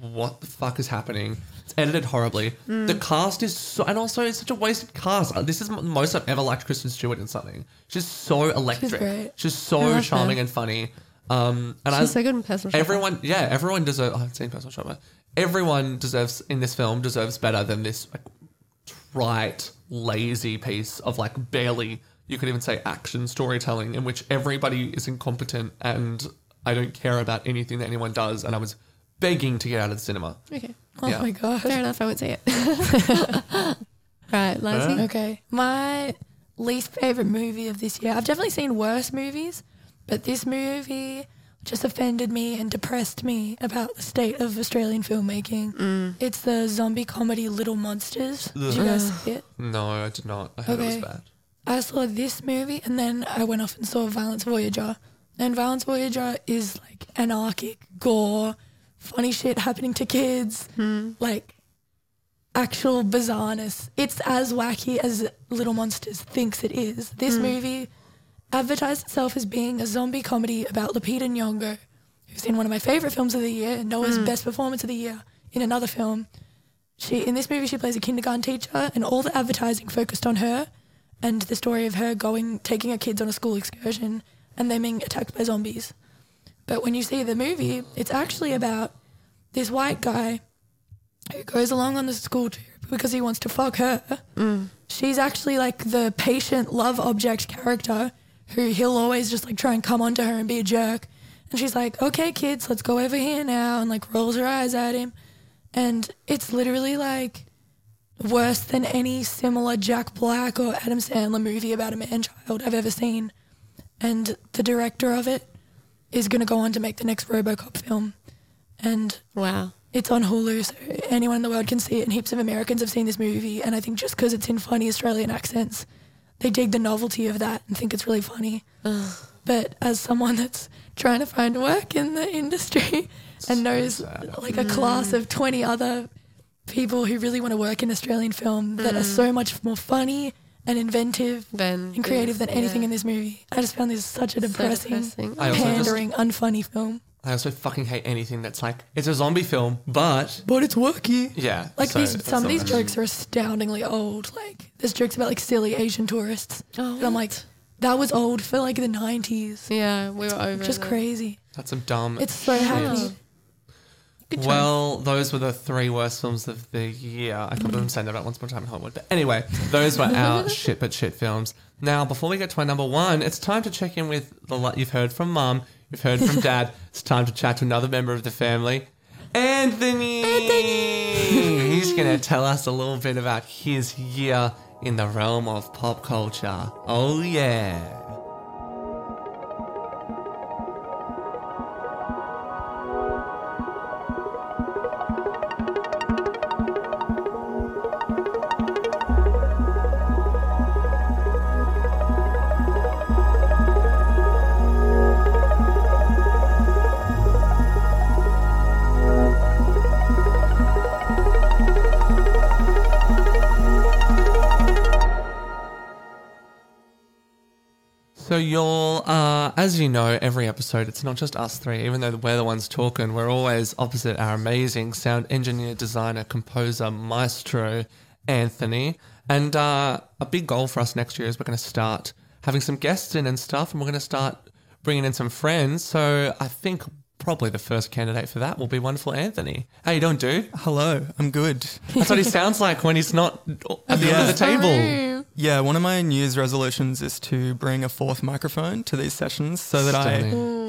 what the fuck is happening? It's edited horribly. The cast is so, and also it's such a wasted cast. Uh, This is the most I've ever liked Kristen Stewart in something. She's so electric. She's, great. She's so charming her. and funny. Um, and I, She's so good in personal shopper. everyone, yeah, everyone deserves. I haven't seen personal shopper. Everyone deserves in this film deserves better than this like, trite, lazy piece of like barely. You could even say action storytelling in which everybody is incompetent and I don't care about anything that anyone does. And I was begging to get out of the cinema. Okay. Oh Yeah. my god. Fair enough. I won't see it. right, Lizzie. Okay. My least favorite movie of this year. I've definitely seen worse movies, but this movie just offended me and depressed me about the state of Australian filmmaking. Mm. It's the zombie comedy Little Monsters. Did you guys see it? No, I did not. I heard it was Okay. bad. I saw this movie and then I went off and saw Violence Voyager. And Violence Voyager is like anarchic, gore, funny shit happening to kids, hmm. like actual bizarreness. It's as wacky as Little Monsters thinks it is. This hmm. movie advertised itself as being a zombie comedy about Lupita Nyong'o, who's in one of my favorite films of the year, and Noah's hmm. best performance of the year in another film. She in this movie she plays a kindergarten teacher, and all the advertising focused on her and the story of her going taking her kids on a school excursion and them being attacked by zombies. But when you see the movie, it's actually about this white guy who goes along on the school trip because he wants to fuck her. Mm. She's actually like the patient love object character who he'll always just like try and come onto her and be a jerk. And she's like, okay, kids, let's go over here now, and like rolls her eyes at him. And it's literally like worse than any similar Jack Black or Adam Sandler movie about a man child I've ever seen. And the director of it is going to go on to make the next Robocop film. And Wow. it's on Hulu, so anyone in the world can see it. And heaps of Americans have seen this movie. And I think just because it's in funny Australian accents, they dig the novelty of that and think it's really funny. But as someone that's trying to find work in the industry and knows like a class of 20 other people who really want to work in Australian film that are so much more funny and inventive and creative than anything yeah. in this movie. I just found this such a depressing, depressing. I also just- pandering, unfunny film. I also fucking hate anything that's like it's a zombie film, but But it's worky. yeah, Like so these, some of these jokes are astoundingly old. Like there's jokes about like silly Asian tourists, Oh, and I'm like, that was old for like the '90s. Yeah, we were over. Just that. crazy. That's some dumb. It's so shit. happy. Good choice. Well, those were the three worst films of the year. I thought them saying that about Once Upon a Time in Hollywood. But anyway, those were our shit but shit films. Now, before we get to our number one, it's time to check in with the lot you've heard from mum, you've heard from dad. It's time to chat to another member of the family, Anthony. Anthony. He's going to tell us a little bit about his year in the realm of pop culture. Oh, yeah. So y'all, uh, as you know, every episode it's not just us three. Even though we're the ones talking, we're always opposite our amazing sound engineer, designer, composer, maestro, Anthony. And uh, a big goal for us next year is we're going to start having some guests in and stuff, and we're going to start bringing in some friends. So I think probably the first candidate for that will be wonderful Anthony. How you doing, dude? Hello, I'm good. That's what he sounds like when he's not at the end of the table. Yeah, one of my New Year's resolutions is to bring a fourth microphone to these sessions so that I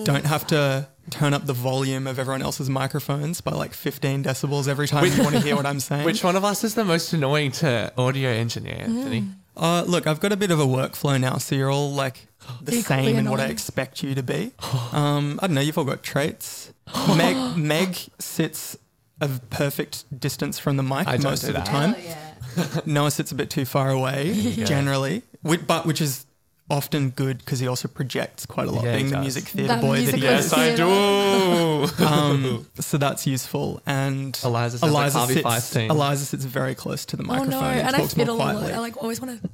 don't have to turn up the volume of everyone else's microphones by like 15 decibels every time you want to hear what I'm saying. Which one of us is the most annoying to audio engineer, Anthony? Uh, look, I've got a bit of a workflow now, so you're all like the Equally same in what I annoying. expect you to be. Um, I don't know, you've all got traits. Meg, Meg sits a perfect distance from the mic I don't most do of the that. time. Noah sits a bit too far away, generally, Whi- but which is often good because he also projects quite a lot, Yeah, he being the does. music theatre That boy that he was is. Yes, I do. Um, so that's useful. And Eliza sounds like Harvey sits, Weinstein. Eliza sits very close to the Oh microphone no, and and I talks more fiddle a lot. quietly. I like always want to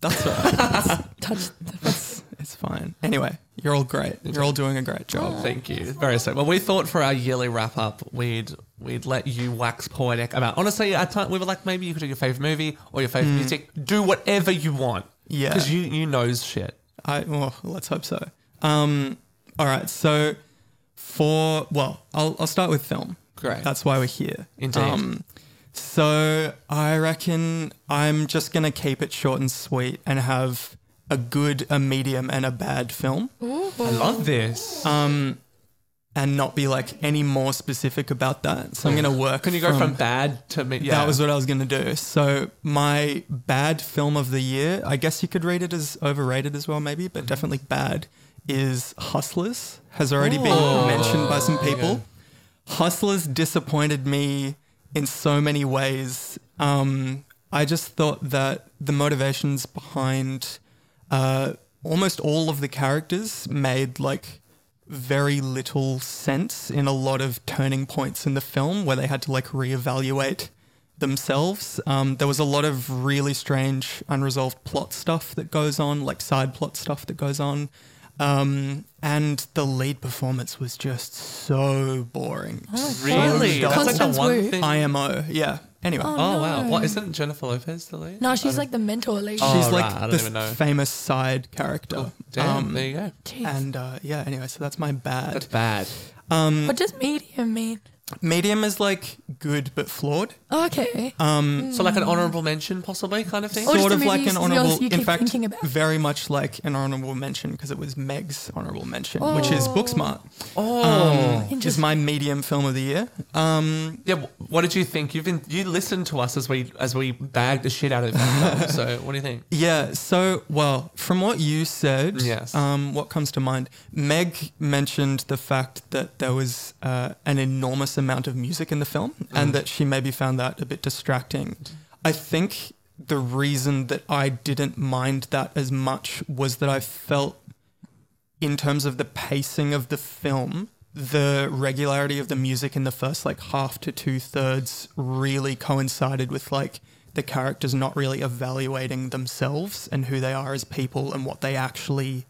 That's all right. touch. The, it's, fine. Anyway, you're all great. You're all doing a great job. Thank you. Very so. Well, we thought for our yearly wrap up, we'd we'd let you wax poetic about. Honestly, at time we were like, maybe you could do your favorite movie or your favorite music. Do whatever you want. Yeah. because you you knows shit. I well, let's hope so. Um, all right. So for well, I'll I'll start with film. Great. That's why we're here. Indeed. Um, so I reckon I'm just gonna keep it short and sweet and have a good, a medium, and a bad film. I love this. Um, and not be like any more specific about that. So I'm gonna work. Can you go from, bad to me? Yeah, That was what I was going to do. So, my bad film of the year, I guess you could rate it as overrated as well, maybe, but definitely bad, is Hustlers. Has already been mentioned by some people. Hustlers disappointed me in so many ways. Um, I just thought that the motivations behind uh, almost all of the characters made like very little sense in a lot of turning points in the film where they had to like reevaluate themselves. Um, there was a lot of really strange unresolved plot stuff that goes on, like side plot stuff that goes on. Um, and the lead performance was just so boring. really. So That's like the one thing. IMO, yeah. Anyway, oh wow! What isn't Jennifer Lopez the lead? no, she's like the mentor lead. Oh, she's right, like I don't the even know. famous side character. Damn, Um, there you go. Jeez. and uh, yeah, anyway, so that's my bad. That's bad. what does medium mean? Medium is like good but flawed. Okay. Um, So like an honourable mention, possibly kind of thing. Or just sort a of like movie an you- honorable. you In keep fact, thinking about. very much like an honorable mention because it was Meg's honorable mention, which is Booksmart. Oh, Um, is my medium film of the year. Um, yeah. wh- What did you think? You've been you listened to us as we as we bagged the shit out of it. so what do you think? yeah. So, well, from what you said, Yes. Um, what comes to mind? Meg mentioned the fact that there was uh, an enormous amount of music in the film, and mm-hmm. that she maybe found that a bit distracting. I think the reason that I didn't mind that as much was that I felt, in terms of the pacing of the film, the regularity of the music in the first like half to two thirds really coincided with like the characters not really evaluating themselves and who they are as people and what they actually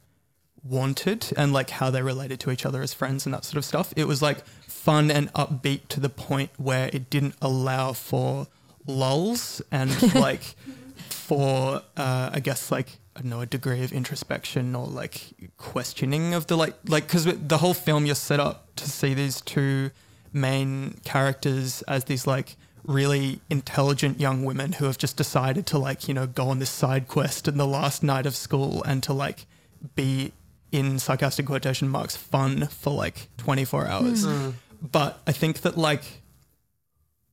wanted and like how they related to each other as friends and that sort of stuff. It was like fun and upbeat to the point where it didn't allow for lulls and like for uh, I guess like I don't know a degree of introspection or like questioning of the like like because the whole film you're set up to see these two main characters as these like really intelligent young women who have just decided to like you know go on this side quest in the last night of school and to like be in sarcastic quotation marks fun for like 24 hours but i think that like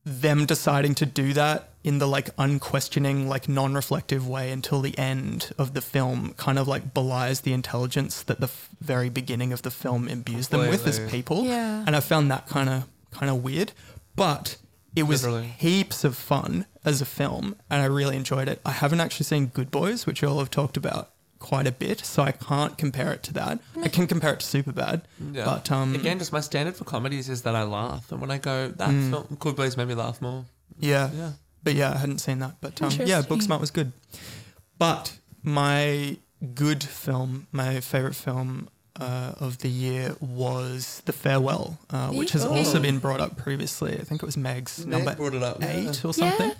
them deciding to do that in the like unquestioning like non-reflective way until the end of the film kind of like belies the intelligence that the f- very beginning of the film imbues them with as people. Yeah. and i found that kind of kind of weird. But it was Literally. heaps of fun as a film and i really enjoyed it. I haven't actually seen good boys which you all have talked about quite a bit so i can't compare it to that i can compare it to superbad Yeah. but um Again, just my standard for comedies is that I laugh, and when I go, that Mm. film, Good Boys made me laugh more. Yeah. Yeah. But yeah, I hadn't seen that. But um, yeah, Interesting. Booksmart was good. But my good film, my favorite film uh, of the year was The Farewell, uh, which has also been brought up previously. I think it was Meg's Meg number brought it up, yeah. eight or something.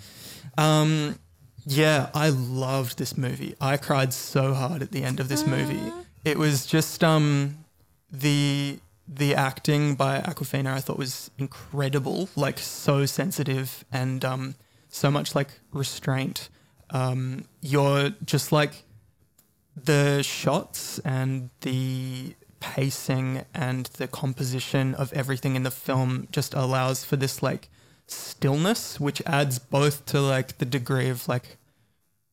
Um, yeah, I loved this movie. I cried so hard at the end of this movie. It was just um, the the acting by Awkwafina I thought was incredible, like so sensitive and um, so much like restraint. Um, you're just like the shots and the pacing and the composition of everything in the film just allows for this like stillness which adds both to like the degree of like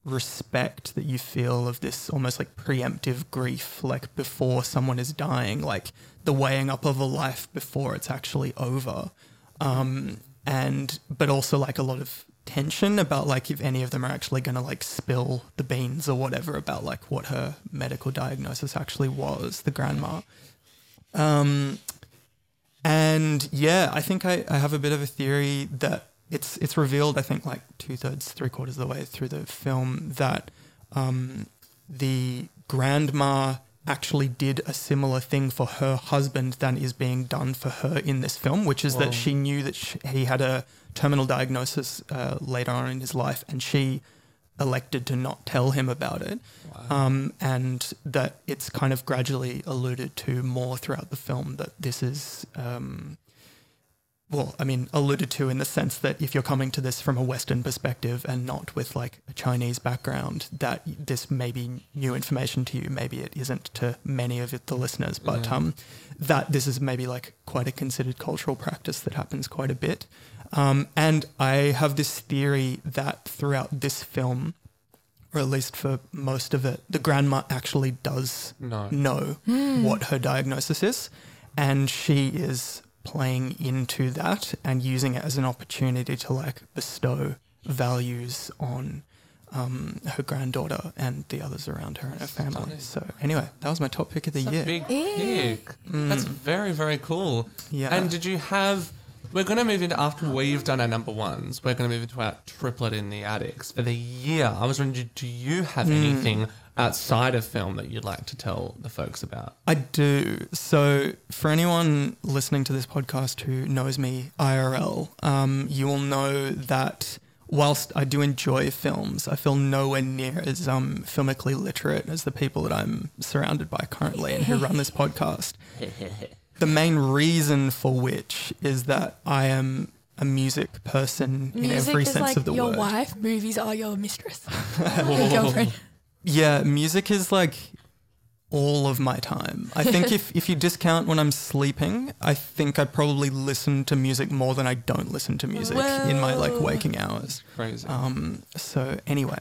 respect that you feel of this almost like preemptive grief like before someone is dying like the weighing up of a life before it's actually over. Um and but also like a lot of tension about like if any of them are actually going to like spill the beans or whatever about like what her medical diagnosis actually was the grandma. Um and yeah, I think I, I have a bit of a theory that it's it's revealed. I think like two thirds, three quarters of the way through the film that um, the grandma actually did a similar thing for her husband than is being done for her in this film, which is that she knew that sh he had a terminal diagnosis uh, later on in his life, and she elected to not tell him about it. Um, and that it's kind of gradually alluded to more throughout the film that this is, um, well, I mean, alluded to in the sense that if you're coming to this from a Western perspective and not with like a Chinese background, that this may be new information to you. Maybe it isn't to many of it, the listeners, but um, that this is maybe like quite a considered cultural practice that happens quite a bit. Um, and I have this theory that throughout this film, or at least for most of it, the grandma actually does No. know what her diagnosis is. And she is playing into that and using it as an opportunity to like bestow values on um, her granddaughter and the others around her and her family. So anyway, that was my top pick of the year. Big pick. That's very, very cool. Yeah. And did you have. We're going to move into, after we've done our number ones, we're going to move into our triplet in the attics for the year. I was wondering, do you have anything outside of film that you'd like to tell the folks about? I do. So, for anyone listening to this podcast who knows me IRL, um, you will know that whilst I do enjoy films, I feel nowhere near as um, filmically literate as the people that I'm surrounded by currently and who run this podcast. The main reason for which is that I am a music person in Music every is sense like of the your word. wife. Movies are your mistress. your girlfriend. Yeah, music is like all of my time. I think if, if you discount when I'm sleeping, I think I probably listen to music more than I don't listen to music in my like waking hours. Crazy. Um, so anyway,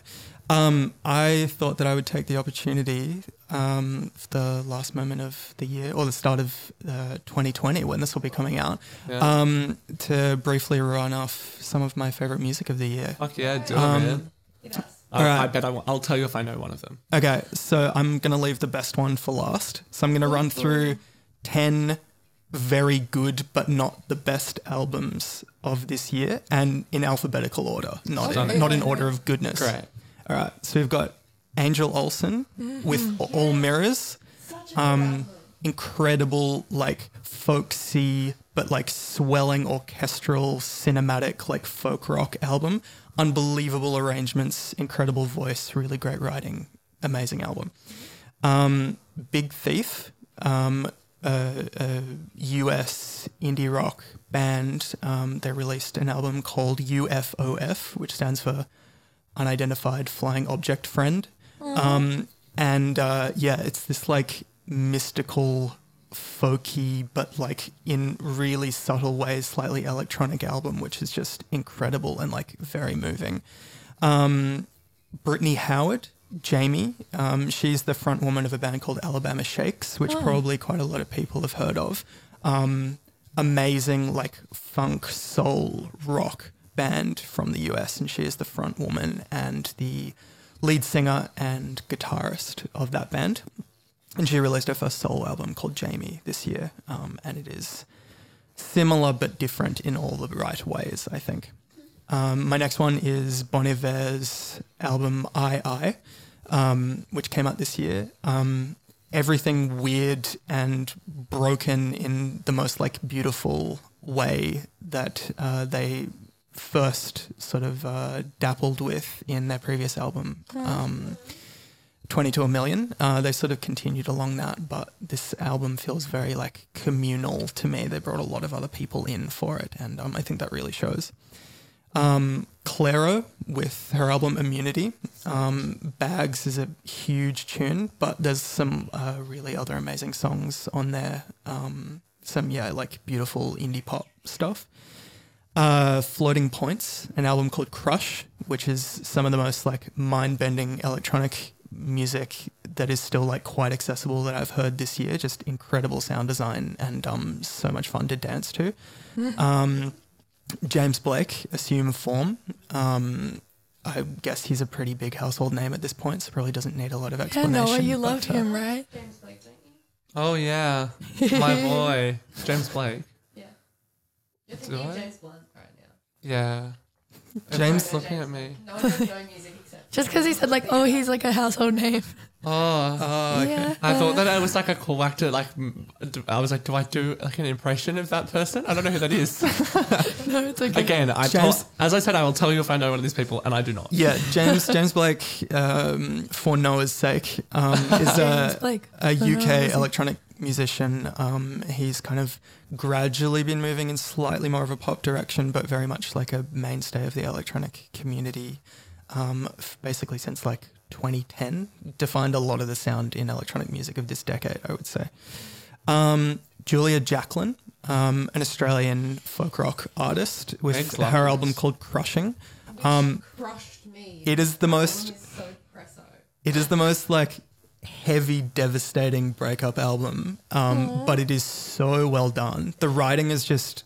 um, I thought that I would take the opportunity, um, the last moment of the year or the start of uh, 2020 when this will be coming out, Yeah. um, to briefly run off some of my favorite music of the year. Fuck yeah, do it, um, man. I, all right. I bet I will. I'll tell you if I know one of them. Okay, so I'm going to leave the best one for last. So I'm going to run through 10 very good but not the best albums of this year and in alphabetical order, not in, not in order of goodness. Great. All right, so we've got Angel Olsen with All Mirrors. Um, incredible, like folksy, but like swelling orchestral, cinematic, like folk rock album. Unbelievable arrangements, incredible voice, really great writing, amazing album. Um, Big Thief, um, a, a US indie rock band. Um, they released an album called UFOF, which stands for Unidentified Flying Object Friend. Um, and uh, yeah, it's this like mystical, folky, but like in really subtle ways, slightly electronic album, which is just incredible and like very moving. Um, Brittany Howard, Jaime, um, she's the front woman of a band called Alabama Shakes, which probably quite a lot of people have heard of. Um, amazing, like funk, soul, rock band from the US, and she is the front woman and the lead singer and guitarist of that band. And she released her first solo album called Jaime this year, um, and it is similar but different in all the right ways, I think. Um, my next one is Bon Iver's album I I, um, which came out this year. Um, everything weird and broken in the most like beautiful way that uh, they first sort of uh, dappled with in their previous album. Um, 22, A Million. Uh, they sort of continued along that, but this album feels very like communal to me. They brought a lot of other people in for it, and um, I think that really shows. Um, with her album Immunity. Um, Bags is a huge tune, but there's some uh, really other amazing songs on there. Um, some, yeah, like beautiful indie pop stuff. Uh, Floating Points, an album called Crush, which is some of the most like mind bending electronic music that is still like quite accessible that I've heard this year. Just incredible sound design and um, so much fun to dance to. Um, James Blake, Assume Form. Um, I guess he's a pretty big household name at this point, so probably doesn't need a lot of Yeah, explanation. Noah, you but, loved uh, him, right? Oh yeah, my boy James Blake. You're thinking James Blunt right now. Yeah, James- looking at me. No one no music except. Just because he said like, oh, he's like a household name. Oh, Oh, okay. Yeah. I thought that it was like a cool actor. Like m- d- I was like, do I do like an impression of that person? I don't know who that is. no, it's okay. Again, I James- told, as I said, I will tell you if I know one of these people, and I do not. Yeah, James James Blake, um, for Noah's sake, um, is James a, Blake, a for UK sake. electronic musician. Um, he's kind of gradually been moving in slightly more of a pop direction, but very much like a mainstay of the electronic community. Um, f- basically since like 2010, defined a lot of the sound in electronic music of this decade, I would say. Um, Julia Jacklin, um, an Australian folk rock artist, with Meg's her love album called Crushing. Um, Crushed me. it is the most so presso. it is the most like heavy, devastating breakup album, um, but it is so well done. The writing is just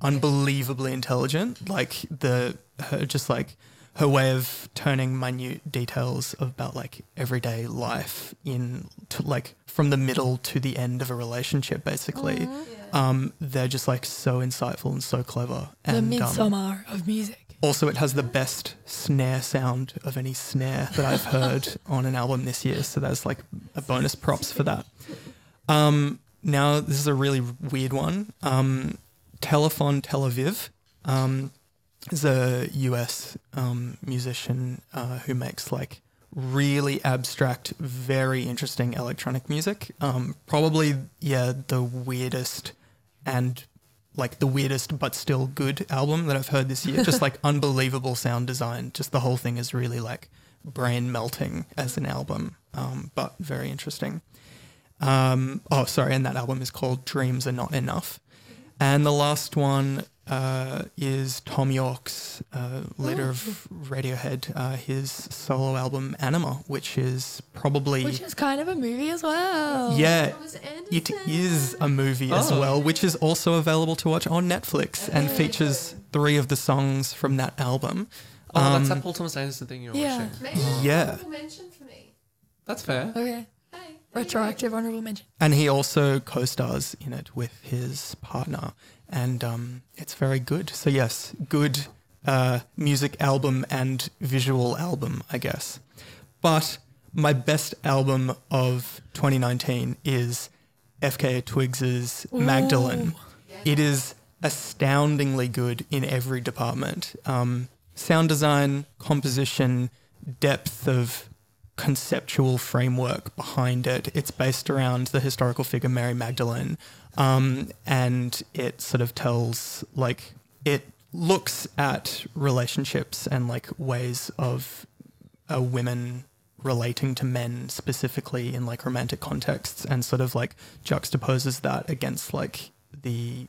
unbelievably intelligent. Like the her just like her way of turning minute details about like everyday life in to like from the middle to the end of a relationship, basically. Um, they're just like so insightful and so clever. And, the and um, Midsommar of music. Also, it has the best snare sound of any snare that I've heard on an album this year. So there's like a bonus props for that. Um, now, this is a really weird one. Um, Telefon Tel Aviv um, is a US um, musician uh, who makes like really abstract, very interesting electronic music. Um, probably, yeah, the weirdest and like the weirdest but still good album that I've heard this year. Just like unbelievable sound design. Just the whole thing is really like brain melting as an album, um, but very interesting. Um, oh, sorry, and that album is called Dreams Are Not Enough. And the last one uh, is Thom Yorke's uh, leader of Radiohead, uh, his solo album Anima, which is probably Which is kind of a movie as well. yeah, it is a movie as Oh. well, which is also available to watch on Netflix and features three of the songs from that album. Oh, Um, that's that Paul Thomas Anderson thing you were Yeah. watching. Yeah, mention for me. That's fair. Okay. Retroactive honorable mention. and he also co-stars in it with his partner, and um, it's very good. So yes, good uh, music album and visual album, I guess. But my best album of 2019 is FKA Twigs's Magdalene. It is astoundingly good in every department. Um, sound design, composition, depth of conceptual framework behind it. It's based around the historical figure Mary Magdalene, um, and it sort of tells like it looks at relationships and like ways of uh, women relating to men specifically in like romantic contexts and sort of like juxtaposes that against like the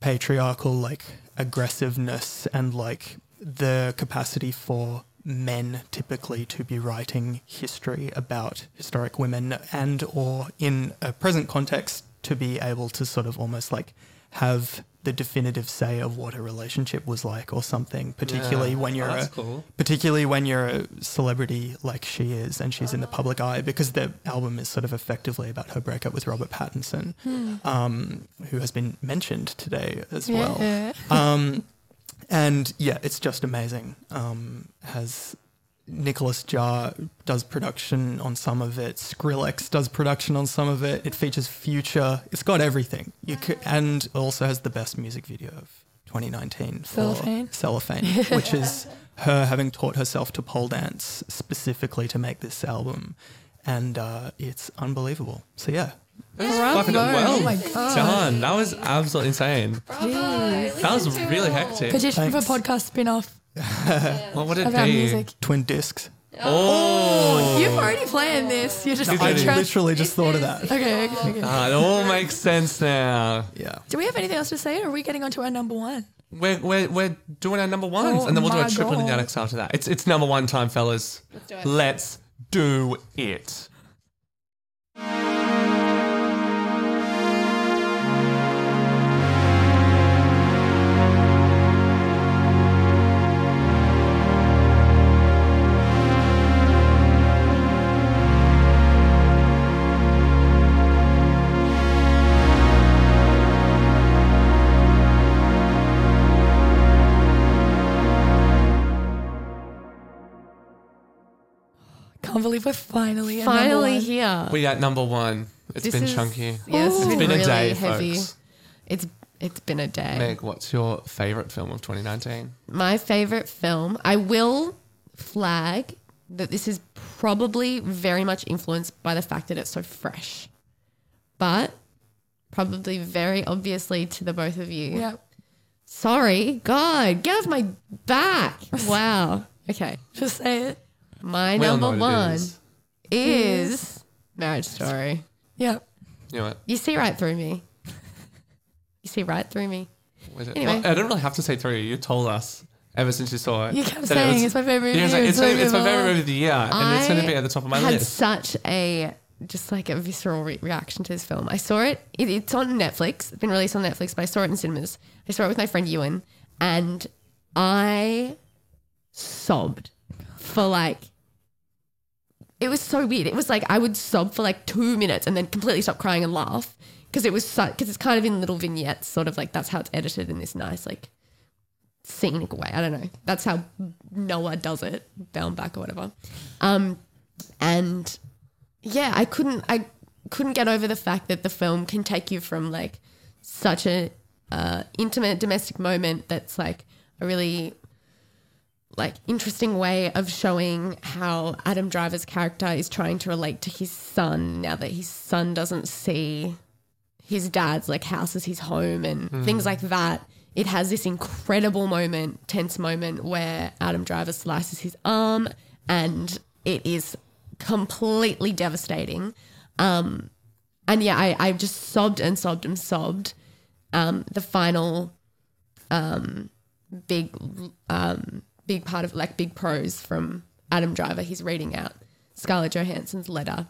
patriarchal like aggressiveness and like the capacity for men typically to be writing history about historic women and or in a present context to be able to sort of almost like have the definitive say of what a relationship was like or something particularly Yeah. when you're Oh, a cool. particularly when you're a celebrity like she is and she's in the public eye because the album is sort of effectively about her breakup with Robert Pattinson, um, who has been mentioned today as well. Um, and yeah, it's just amazing. Um, has Nicolas Jaar does production on some of it. Skrillex does production on some of it. It features Future. It's got everything. You could, and also has the best music video of 2019 for Cellophane? Cellophane, which is her having taught herself to pole dance specifically to make this album, and uh, it's unbelievable. So yeah, Fucking well Oh my God. done. That was absolutely insane. That was really hectic. Petition Thanks. for podcast spin off What would it of our be? music. twin discs. Oh, You've already planned this. You're just No, I It is. literally just thought of that. Okay, okay, okay. Ah, it all makes sense now. Yeah. Do we have anything else to say, or are we getting on to our number one? We're, we're, we're doing our number ones, Oh and then we'll do a my triple God. Next after that. It's it's number one time, fellas. Let's do it. Let's do it. Can't believe we're finally at number Finally one. here. We got number one. It's This been is- chunky. Yes, Ooh. it's It's been, been a day, heavy. folks. It's it's been a day. Meg, what's your favorite film of 2019? My favorite film. I will flag that this is probably very much influenced by the fact that it's so fresh, but probably very obviously to the both of you. Yeah, Sorry, God, get off my back. Wow. Okay. just say it. My We number know what it one is. is Marriage Story. Yeah. You know what? You see right through me. You see right through me. Was it? Anyway. Well, I don't really have to say through. You told us ever since you saw it. You kept that it saying was- it's my favorite movie. like, it's, It's my- it's my my favorite favorite. movie of the year, and it's going to be at the top of my had list. Had such a just like a visceral re- reaction to this film. I saw it, it. It's on Netflix. It's been released on Netflix, but I saw it in cinemas. I saw it with my friend Ewan, and I sobbed for like. It was so weird. It was like I would sob for like two minutes and then completely stop crying and laugh because it was so because it's kind of in little vignettes, sort of like that's how it's edited in this nice like scenic way. I don't know. That's how Noah does it, Baumbach or whatever. Um, and yeah, I couldn't I couldn't get over the fact that the film can take you from like such a uh, intimate domestic moment that's like a really like interesting way of showing how Adam Driver's character is trying to relate to his son now that his son doesn't see his dad's like house as his home and things like that. It has this incredible moment, tense moment where Adam Driver slices his arm and it is completely devastating. Um, and yeah, I, I just sobbed and sobbed and sobbed. Um, the final um, big um, big part of like big prose from Adam Driver. He's reading out Scarlett Johansson's letter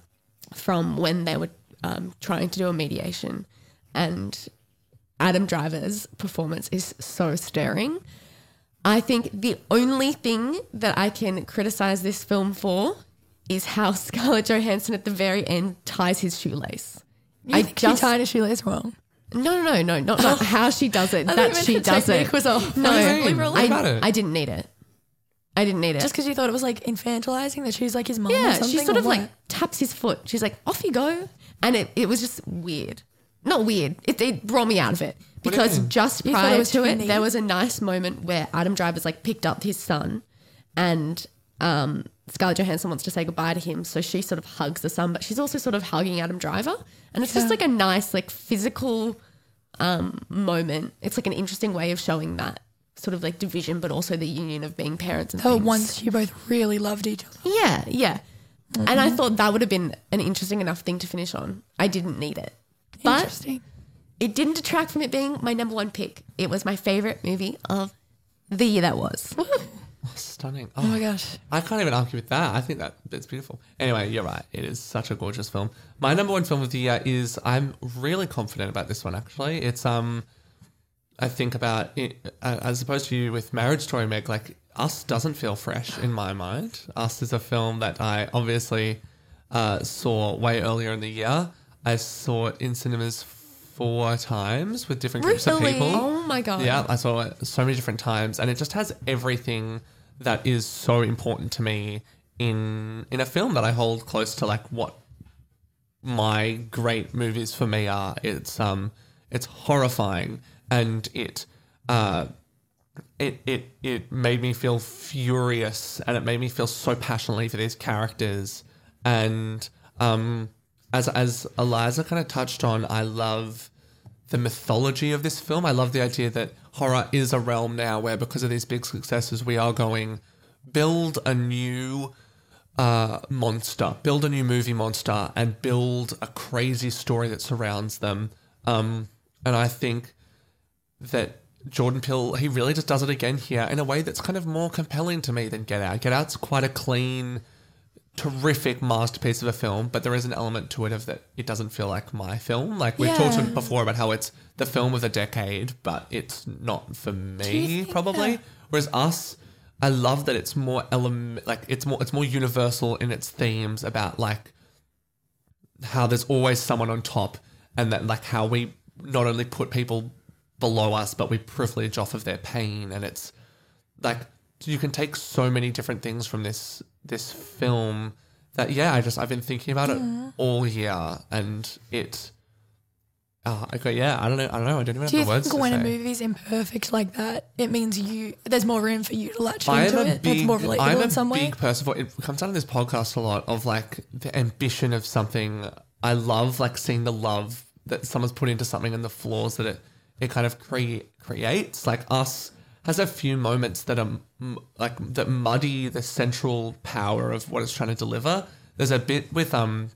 from when they were um, trying to do a mediation, and Adam Driver's performance is so stirring. I think the only thing that I can criticize this film for is how Scarlett Johansson at the very end ties his shoelace. I think she tied a shoelace wrong. No, no, no, no, not, not how she does it. I that she does it. was off. No, Literally. What about I, it? I didn't need it. I didn't need it. Just because you thought it was like infantilizing that she's like his mom or yeah, something. she sort or of like taps his foot. She's like, "Off you go," and it, it was just weird. Not weird. It, it brought me out of it What do you because just You prior it to it, there was a nice moment where Adam Driver's like picked up his son, and um, Scarlett Johansson wants to say goodbye to him, so she sort of hugs the son, but she's also sort of hugging Adam Driver, and it's just like a nice like physical um, moment. It's like an interesting way of showing that sort of like division, but also the union of being parents and Oh, things. once you both really loved each other. Yeah, yeah. And I thought that would have been an interesting enough thing to finish on. I didn't need it. But it didn't detract from it being my number one pick. It was my favorite movie of the year that was. Stunning. Oh my gosh. I can't even argue with that. I think that it's beautiful. Anyway, you're right. It is such a gorgeous film. My number one film of the year is I'm really confident about this one. Actually, it's um, I think about it uh, as opposed to you with Marriage Story, Meg. Like Us doesn't feel fresh in my mind. Us is a film that I obviously uh, saw way earlier in the year. I saw it in cinemas four times with different groups of people. Oh my god. Yeah, I saw it so many different times, and it just has everything that is so important to me in in a film that I hold close to like what my great movies for me are. It's um it's horrifying and it uh it it it made me feel furious and it made me feel so passionately for these characters and um as as Eliza kind of touched on I love the mythology of this film. I love the idea that horror is a realm now where because of these big successes we are going build a new uh, monster, build a new movie monster, and build a crazy story that surrounds them. Um, and I think that Jordan Peele, he really just does it again here in a way that's kind of more compelling to me than Get Out. Get Out's quite a clean, terrific masterpiece of a film, but there is an element to it of that it doesn't feel like my film. Like we've talked before about how it's the film of the decade, but it's not for me, probably. Whereas Us, I love that it's more element like it's more it's more universal in its themes about like how there's always someone on top and that like how we not only put people below us but we privilege off of their pain and it's like you can take so many different things from this this film that yeah I just I've been thinking about it all year and it uh, okay yeah I don't know I don't know I don't even have Do you the words think to when a say. movie's imperfect like that, it means you there's more room for you to latch I'm into a it? big, it's more relatable I'm a in some way. big person for it comes out of this podcast a lot of like the ambition of something. I love like seeing the love that someone's put into something and the flaws that it it kind of cre- creates. Like us has a few moments that are like that muddy the central power of what it's trying to deliver. There's a bit with um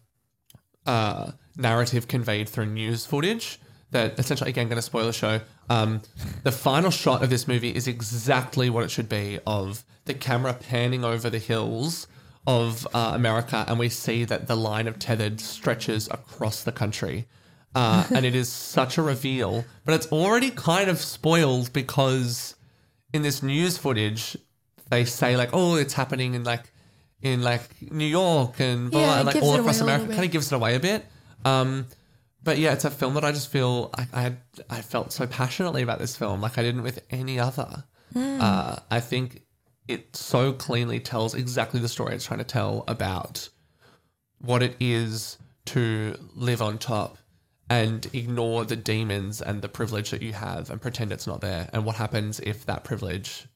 uh, narrative conveyed through news footage that essentially, again, going to spoil the show. Um, the final shot of this movie is exactly what it should be of the camera panning over the hills of uh, America, and we see that the line of tethered stretches across the country. Uh, and it is such a reveal, but it's already kind of spoiled because in this news footage, they say like, "Oh, it's happening in like in like New York and blah, Yeah, blah, like all across America." Kind of gives it away a bit. Um, but yeah, it's a film that I just feel I, I I felt so passionately about this film, like I didn't with any other. Hmm. Uh, I think it so cleanly tells exactly the story it's trying to tell about what it is to live on top and ignore the demons and the privilege that you have and pretend it's not there. And what happens if that privilege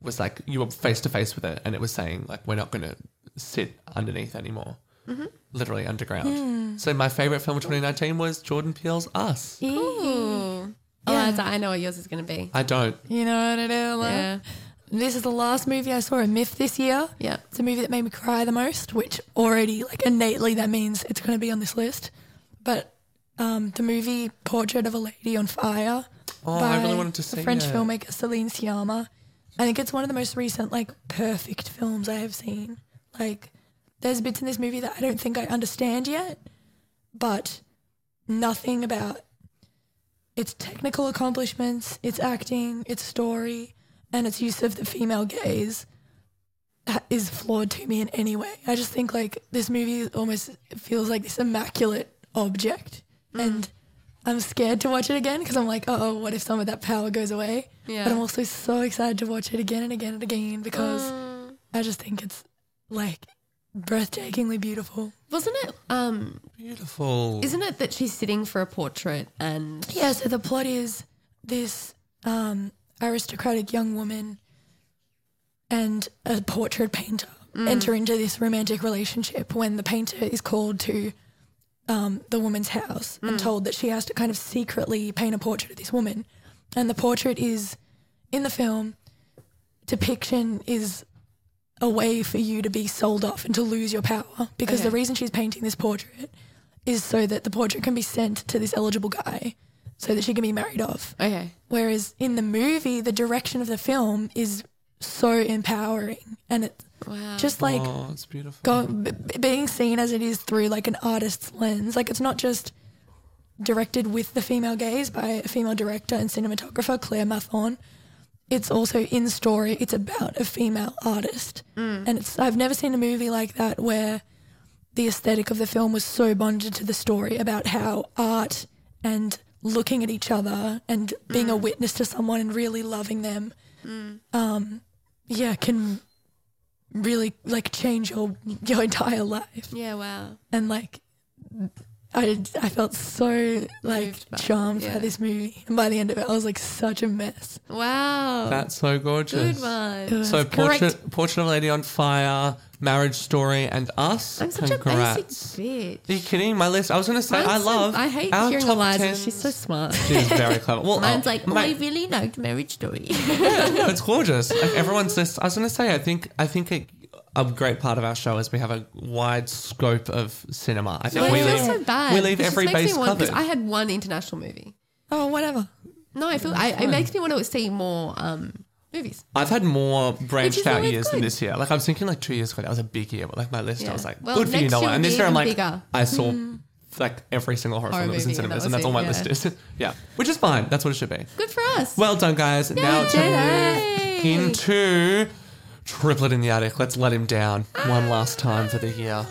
was like you were face to face with it and it was saying like we're not going to sit underneath anymore, mm-hmm. literally underground. So my favorite film of 2019 was Jordan Peele's Us. Ooh. Oh, Eliza, I know what yours is going to be. I don't. You know what it is? like? Yeah. This is the last movie I saw in MIFF this year. Yeah. It's a movie that made me cry the most, which already, like, innately, that means it's going to be on this list. But um, the movie Portrait of a Lady on Fire. Oh, I really by wanted to see the French it. filmmaker Celine Sciamma. I think it's one of the most recent, like, perfect films I have seen. Like, there's bits in this movie that I don't think I understand yet, but nothing about its technical accomplishments, its acting, its story, and its use of the female gaze is flawed to me in any way. I just think like this movie almost feels like this immaculate object, and I'm scared to watch it again because I'm like, oh, what if some of that power goes away? Yeah. But I'm also so excited to watch it again and again and again because I just think it's like breathtakingly beautiful. Wasn't it? Um, Beautiful. isn't it that she's sitting for a portrait and Yeah, so the plot is this um, aristocratic young woman and a portrait painter enter into this romantic relationship when the painter is called to um, the woman's house and told that she has to kind of secretly paint a portrait of this woman. And the portrait is in the film, depiction is a way for you to be sold off and to lose your power because the reason she's painting this portrait is so that the portrait can be sent to this eligible guy so that she can be married off. Okay. Whereas in the movie, the direction of the film is so empowering and it's Wow. just like oh, it's beautiful. go, b- b- being seen as it is through like an artist's lens. Like it's not just directed with the female gaze by a female director and cinematographer, Claire Mathon. It's also in story. It's about a female artist, mm. and it's. I've never seen a movie like that where the aesthetic of the film was so bonded to the story about how art and looking at each other and being a mm. witness to someone and really loving them, mm. um, yeah, can really like change your your entire life. Yeah. Wow. And like, I I felt so like by charmed yeah. by this movie, and by the end of it, I was like such a mess. Wow. That's so gorgeous. good one. So portrait, portrait of a lady on fire, marriage story, and us. I'm such Congrats. a basic bitch. Are you kidding? My list. I was going to say I Mine's so- love. I hate our hearing top Eliza. 10. She's so smart. She's very clever. Well, Mine's uh, like, oh, my- I really liked Marriage Story. no, it's gorgeous. Like everyone's list. I was going to say, I think, I think a, a great part of our show is we have a wide scope of cinema. I think I we feel leave, so bad. we leave It just every makes me base want- 'cause covered. I had one international movie. Oh, whatever. No, I feel I, it makes me want to see more um, movies. I've had more branched out years than this year. Like I was thinking, like two years ago, that was a big year. But like my list, I was like, Well, good for you, Noah. And this year, I'm like, bigger. I saw hmm. like every single horror, Horror film that was in cinemas, that and that's all my yeah. list is. yeah, which is fine. That's what it should be. Good for us. Well done, guys. now to move into Triplet in the Attic. Let's let him down one last time for the year.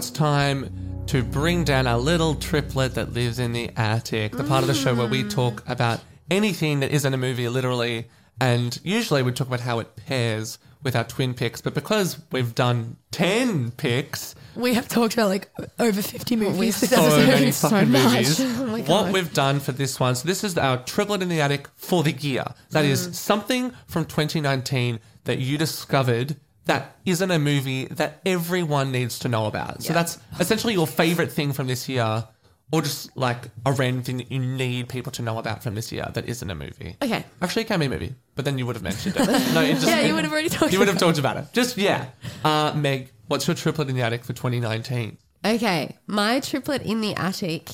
It's time to bring down our little triplet that lives in the attic, the part of the show where we talk about anything that isn't a movie, literally. And usually we talk about how it pairs with our twin picks. But because we've done 10 picks, We have talked about like over 50 movies this so episode. many fucking movies. Oh my what God. we've done for this one, so this is our triplet in the attic for the year. That is Mm. something from 2019 that you discovered that isn't a movie that everyone needs to know about. So that's essentially your favorite thing from this year, or just like a random thing that you need people to know about from this year that isn't a movie. Okay. Actually, it can be a movie, but then you would have mentioned it. No, it just, Yeah, you would have already talked You would have talked about it. Just yeah. Uh, Meg, what's your triplet in the attic for 2019? Okay, my triplet in the attic.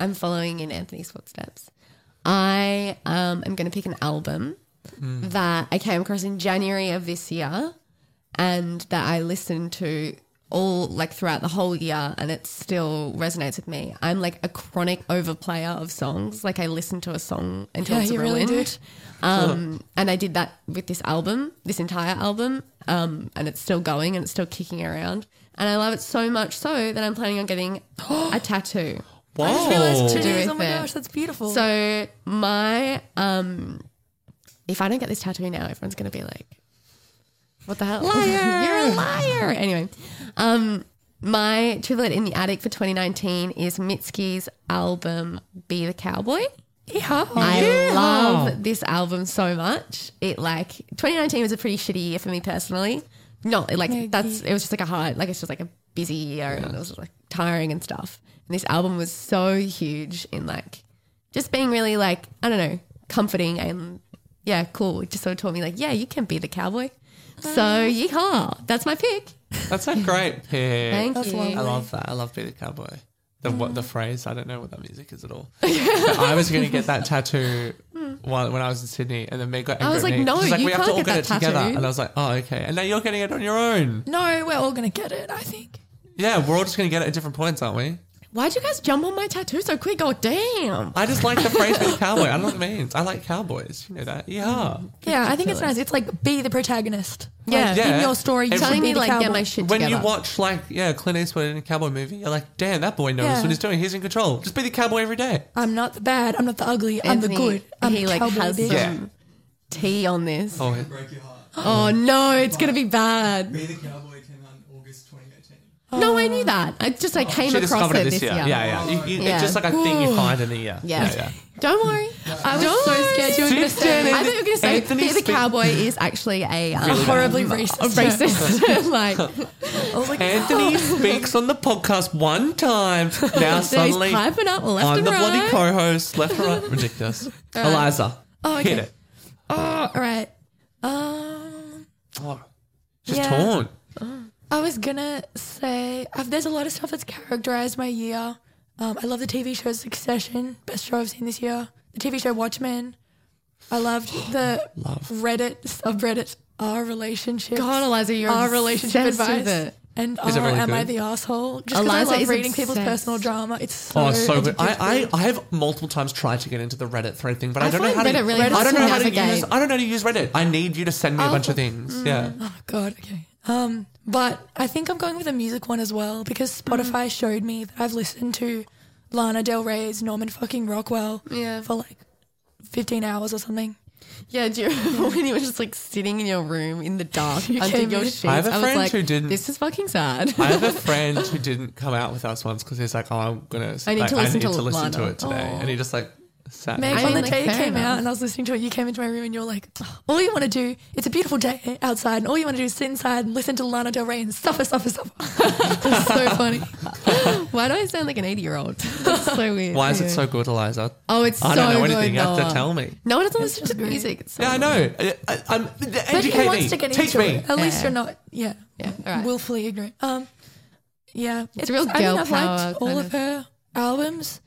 I'm following in Anthony's footsteps. I um, am going to pick an album that I came across in January of this year, and that I listened to all like throughout the whole year, and it still resonates with me. I'm like a chronic overplayer of songs. Like I listen to a song until Yeah, it's you really ruined. Um, and I did that with this album, this entire album, um, and it's still going and it's still kicking around. And I love it so much so that I'm planning on getting a tattoo. Whoa. I just realized To do tattoos. with Oh my it. gosh, that's beautiful. So my um, if I don't get this tattoo now, everyone's gonna be like, "What the hell? Liar! You're a liar!" Anyway, um, my triplet in the attic for 2019 is Mitski's album "Be the Cowboy." yeah. I love this album so much. It like 2019 was a pretty shitty year for me personally. Not like that's it was just like a hard like it's just like a busy year and it was just like tiring and stuff. And this album was so huge in like just being really like I don't know comforting and yeah cool. It just sort of taught me like yeah you can be the cowboy. So yeehaw, that's my pick. That's a great pick. Thank That's you. lovely. I love that. I love Be the Cowboy. The what the phrase? I don't know what that music is at all. But I was going to get that tattoo while, when I was in Sydney, and then Meg got angry was at like, me. no, She's like, you we have to can't all get get, that it together. tattoo. And I was like, oh, okay. And now you're getting it on your own. No, we're all going to get it, I think. Yeah, we're all just going to get it at different points, aren't we? Why'd you guys jump on my tattoo so quick? Oh damn. I just like the phrase "Be the Cowboy." I don't know what it means. I like cowboys. You know that? Yeah. Yeah, I think it's nice. It's like be the protagonist. Like, Yeah. Yeah. In your story, you Telling me like cowboy. get my shit When together. you watch like yeah Clint Eastwood in a cowboy movie, you're like, damn, that boy knows Yeah. what he's doing. He's in control. Just be the cowboy every day. I'm not the bad. I'm not the ugly. I'm the Anthony, good. I'm he the like cowboy has bitch. some tea on this. Oh, Break your heart. Oh no, it's gonna be bad. Be the Cowboy came out in August 2018. No, I knew that. I just I came She across discovered it it this year. Yeah, yeah. You, you, Yeah. It's just like a thing you find in the year. Yeah. Don't worry. I was Don't so worry. scared you were going to say I thought you were going to say Anthony Fear the Spe- Cowboy is actually a um, horribly racist. racist. like like, Anthony speaks on the podcast one time. Now he's suddenly piping up left I'm and the right. bloody co-host. Left or right? Ridiculous. Eliza, Oh, okay. hit it. oh, all right. Um, Oh, she's Yeah. torn. I was gonna say uh, there's a lot of stuff that's characterized my year. Um, I love the TV show Succession, best show I've seen this year. The TV show Watchmen. I loved the Reddit subreddit our relationship. God, Eliza, you're our relationship obsessed advice. with it. And Is it really am I the asshole? Just 'cause I Eliza love is reading people's personal drama. It's so, Oh, it's so good. I. I, I have multiple times tried to get into the Reddit thread thing, but I, I don't know find how to. Reddit really I don't to know how to navigate. use. I don't know how to use Reddit. I need you to send me a bunch of things. Yeah. Oh God, okay. Um, but I think I'm going with a music one as well because Spotify showed me that I've listened to Lana Del Rey's Norman fucking Rockwell Yeah. for like 15 hours or something. Yeah, do you remember when you were just like sitting in your room in the dark under your sheets? I have a was friend like, who didn't- This is fucking sad. I have a friend who didn't come out with us once because he's like, "Oh, I'm gonna. I need like, to listen I need to to listen to it today," and he just like sat. Meg, I on mean, the like, day it came enough. out and I was listening to it, you came into my room and you were like, oh, all you want to do, it's a beautiful day outside, and all you want to do is sit inside and listen to Lana Del Rey and suffer, suffer, suffer. it's so funny. Why do I sound like an 80 year old? That's so weird. Why is it so good, Eliza? Oh, it's so good. I so don't know good. anything. You have to tell me. No one doesn't listen to great. music. It's so Yeah, I know. I, I, I'm, educate me. to get Teach into me. it. At least you're not, yeah, Yeah, all right. willfully ignorant. Um, yeah, It's a real I mean, I've power liked all of of- her albums,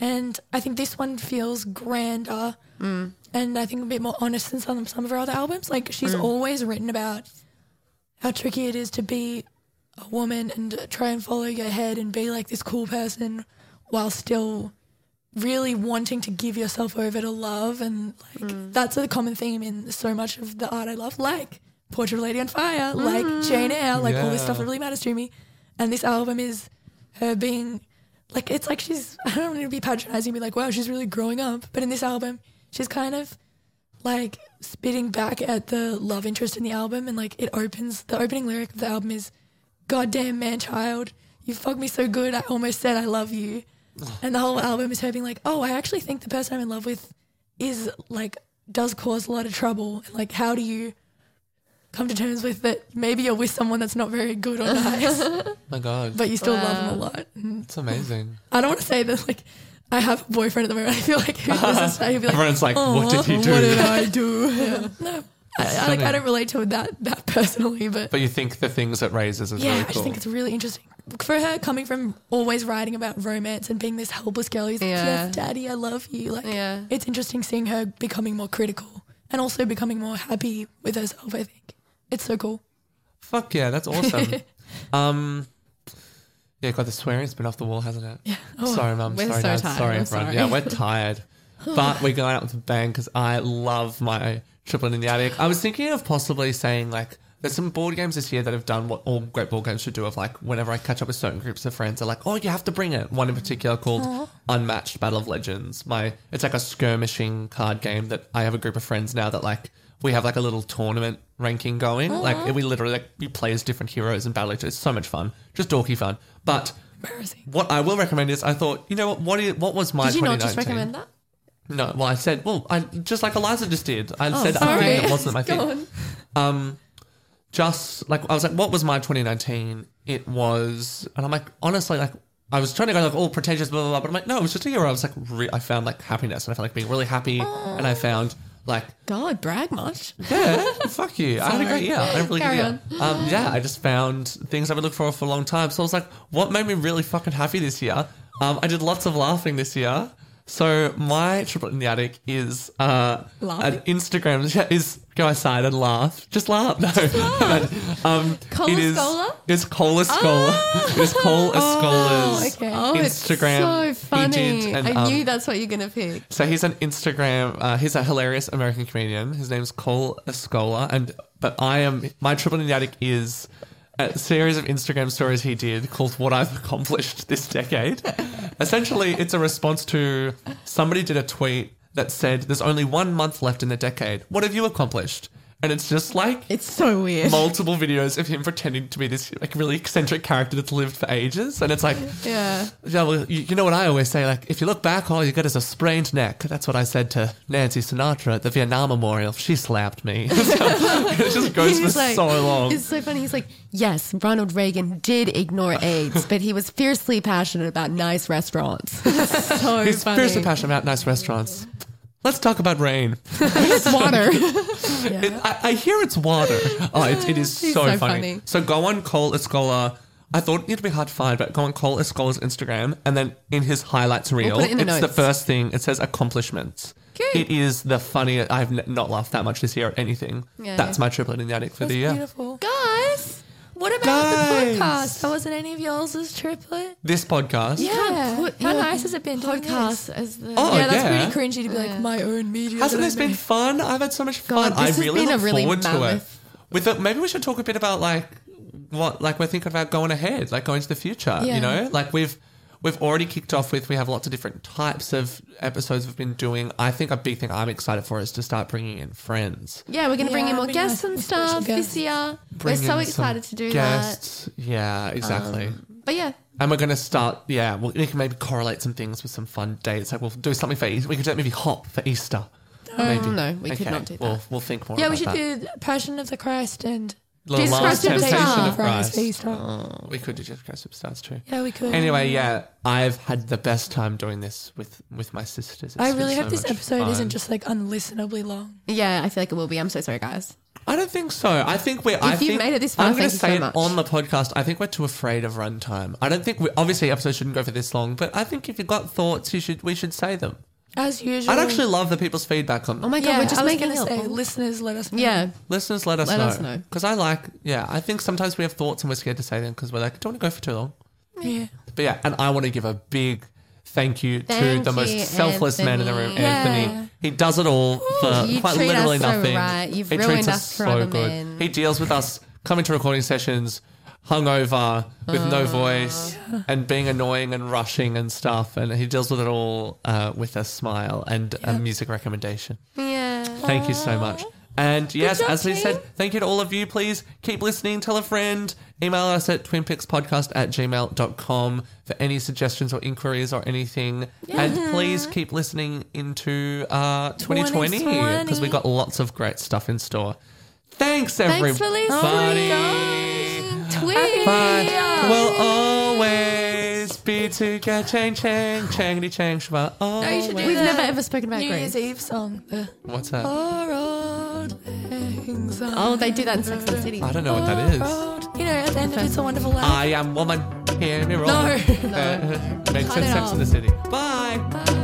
and I think this one feels grander, Mm. and I think a bit more honest than some some of her other albums. Like she's Mm. always written about how tricky it is to be a woman and try and follow your head and be like this cool person while still really wanting to give yourself over to love and like Mm. that's a common theme in so much of the art I love like Portrait of a Lady on Fire like Mm. Jane Eyre like all this stuff that really matters to me and this album is her being like it's like she's I don't want to be patronizing be like wow she's really growing up. But in this album she's kind of like spitting back at the love interest in the album and like it opens the opening lyric of the album is goddamn man child you fucked me so good I almost said I love you. And the whole album is her being like oh I actually think the person I'm in love with is like does cause a lot of trouble. And like how do you come to terms with that maybe you're with someone that's not very good or nice oh my God, but you still love them a lot mm. and it's amazing. I don't want to say that like I have a boyfriend at the moment I feel like who listens to that, he'll be like Everyone's like, "What oh, did he do?" what did I do Yeah. no I, I, like, I don't relate to that that personally but But you think the things it raises is yeah, really I cool. just think it's really interesting for her coming from always writing about romance and being this helpless girl who's like, Yeah. yes, daddy, I love you. Like, Yeah. it's interesting seeing her becoming more critical and also becoming more happy with herself. I think it's so cool. Fuck yeah, that's awesome. um, yeah, God, the swearing's been off the wall, hasn't it? Yeah. sorry, mum. Sorry, so dad. tired. Sorry, everyone. sorry. Yeah, we're tired, but we're going out with a bang because I love my triplet in the attic. I was thinking of possibly saying like. There's some board games this year that have done what all great board games should do. Of like, whenever I catch up with certain groups of friends, they're like, "Oh, you have to bring it." One in particular called Unmatched Battle of Legends. My, it's like a skirmishing card game that I have a group of friends now that like we have like a little tournament ranking going. Like we literally like we play as different heroes and battle each other. It's so much fun, just dorky fun. But what I will recommend is I thought, you know what? What, is, what was my Did you not 2019? just recommend that? No, well I said, well, I just like Eliza just did. I said a sorry. thing that wasn't my thing. Um, just like I was like, what was my 2019? It was, and I'm like, honestly, like I was trying to go like all pretentious, blah blah blah, but I'm like, no, it was just a year where I was like, re- I found like happiness, and I felt like being really happy, and I found like God, brag much. yeah, fuck you. I had a great year. I had a really Carry good year. Um, yeah, I just found things I've been looking for for a long time. So I was like, what made me really fucking happy this year? Um, I did lots of laughing this year. So my triplet in the attic is uh, an Instagram is go outside and laugh. Just laugh. No, um, Cola it is Scola? it's Cola Scola. It is Cola Scola's okay. Oh, Instagram. it's so funny. And, I um, knew that's what you're gonna pick. so he's an Instagram. Uh, he's a hilarious American comedian. His name's Cole Escola, and but I am my triple in the attic is a series of Instagram stories he did called "What I've Accomplished This Decade." Essentially, it's a response to somebody did a tweet that said, "There's only one month left in the decade. What have you accomplished?" And it's just like It's so weird. multiple videos of him pretending to be this like really eccentric character that's lived for ages, and it's like, Yeah. yeah, well, you, you know what I always say, like if you look back, all you get is a sprained neck. That's what I said to Nancy Sinatra at the Vietnam Memorial. She slapped me. So, it just goes for like- so long. It's so funny. He's like, yes, Ronald Reagan did ignore AIDS, but he was fiercely passionate about nice restaurants. so He's funny. fiercely passionate about nice restaurants. Let's talk about rain. It's water. It, I, I hear it's water. Oh, it, it is so, so funny. funny. So go on Cole Escola. I thought it'd be hard to find, but go on Cole Escola's Instagram, and then in his highlights reel, put it it's the first thing. It says accomplishments. It is the funniest. I've not laughed that much this year at anything. Yeah. That's my triplet in the attic for That's the year. beautiful. Guys. What about Guys. the podcast? That wasn't any of y'all's triplet. This podcast. Yeah. put How your nice has it been doing Podcast as the. Oh, yeah, that's yeah. pretty cringy to be like my own media. Hasn't that I this been make. fun? I've had so much God, fun. I this has really been a look really forward to it. mammoth- With the, maybe we should talk a bit about like what like we're thinking about going ahead, like going to the future. Yeah. You know, like we've we've already kicked off with we have lots of different types of episodes we've been doing. I think a big thing I'm excited for is to start bringing in friends. Yeah, we're going to bring in more guests and stuff guests. this year. Bring we're so in some excited to do guests. Yeah, exactly. that. But yeah, and we're going to start, yeah, we we can maybe correlate some things with some fun dates. Like we'll do something for Easter. We could do maybe hop for Easter. Um, maybe. no, we could not do We'll, that. we'll think more about it. Yeah, about we should that. do Passion of the Christ and The last Christ temptation of Christ. for Easter. We could do Jesus Christ Superstars too. Yeah, we could. Anyway, yeah, I've had the best time doing this with with my sisters. It's I been really so hope this much episode fun. isn't just like unlistenably long. Yeah, I feel like it will be. I'm so sorry, guys. I don't think so. I think we're. I If you've think, made it this far, I'm going thank to you say so it much. on the podcast. I think we're too afraid of runtime. I don't think we obviously episodes shouldn't go for this long, but I think if you've got thoughts, you should we should say them. As usual. I'd actually love the people's feedback on them. Oh my god, yeah, we're just I was making gonna it say, up. listeners, let us know. Yeah, Listeners, let us Let know. us know. Because I like, yeah, I think sometimes we have thoughts and we're scared to say them because we're like, don't want to go for too long. yeah. But yeah, and I want to give a big thank you Thank to the most you, selfless man in the room, Anthony. Anthony. He does it all for You quite treat literally us so nothing. right. You've he ruined treats us us for so other good. men. He deals with us coming to recording sessions hungover with no voice and being annoying and rushing and stuff and he deals with it all uh, with a smile and a music recommendation yeah. Thank you so much. And yes, job, as we said, thank you to all of you. Please keep listening, tell a friend, email us at twinpixpodcast at gmail.com for any suggestions or inquiries or anything. And please keep listening into uh, 2020 2020. because we've got lots of great stuff in store. Thanks, everybody. Thanks for listening. Tweet. Bye. We'll always be together. Chang, chang, changity, chang, shaba. No, you should do We've never ever spoken about New Grace. Year's Eve song. The What's that? Poor old things Oh, they do that in Sex and the City. I don't know what that is. You know, at the end of It's a Wonderful Life. I am woman. Hear me roll. No. Uh, makes Cut sense. it Sex in the. City. Bye. Bye.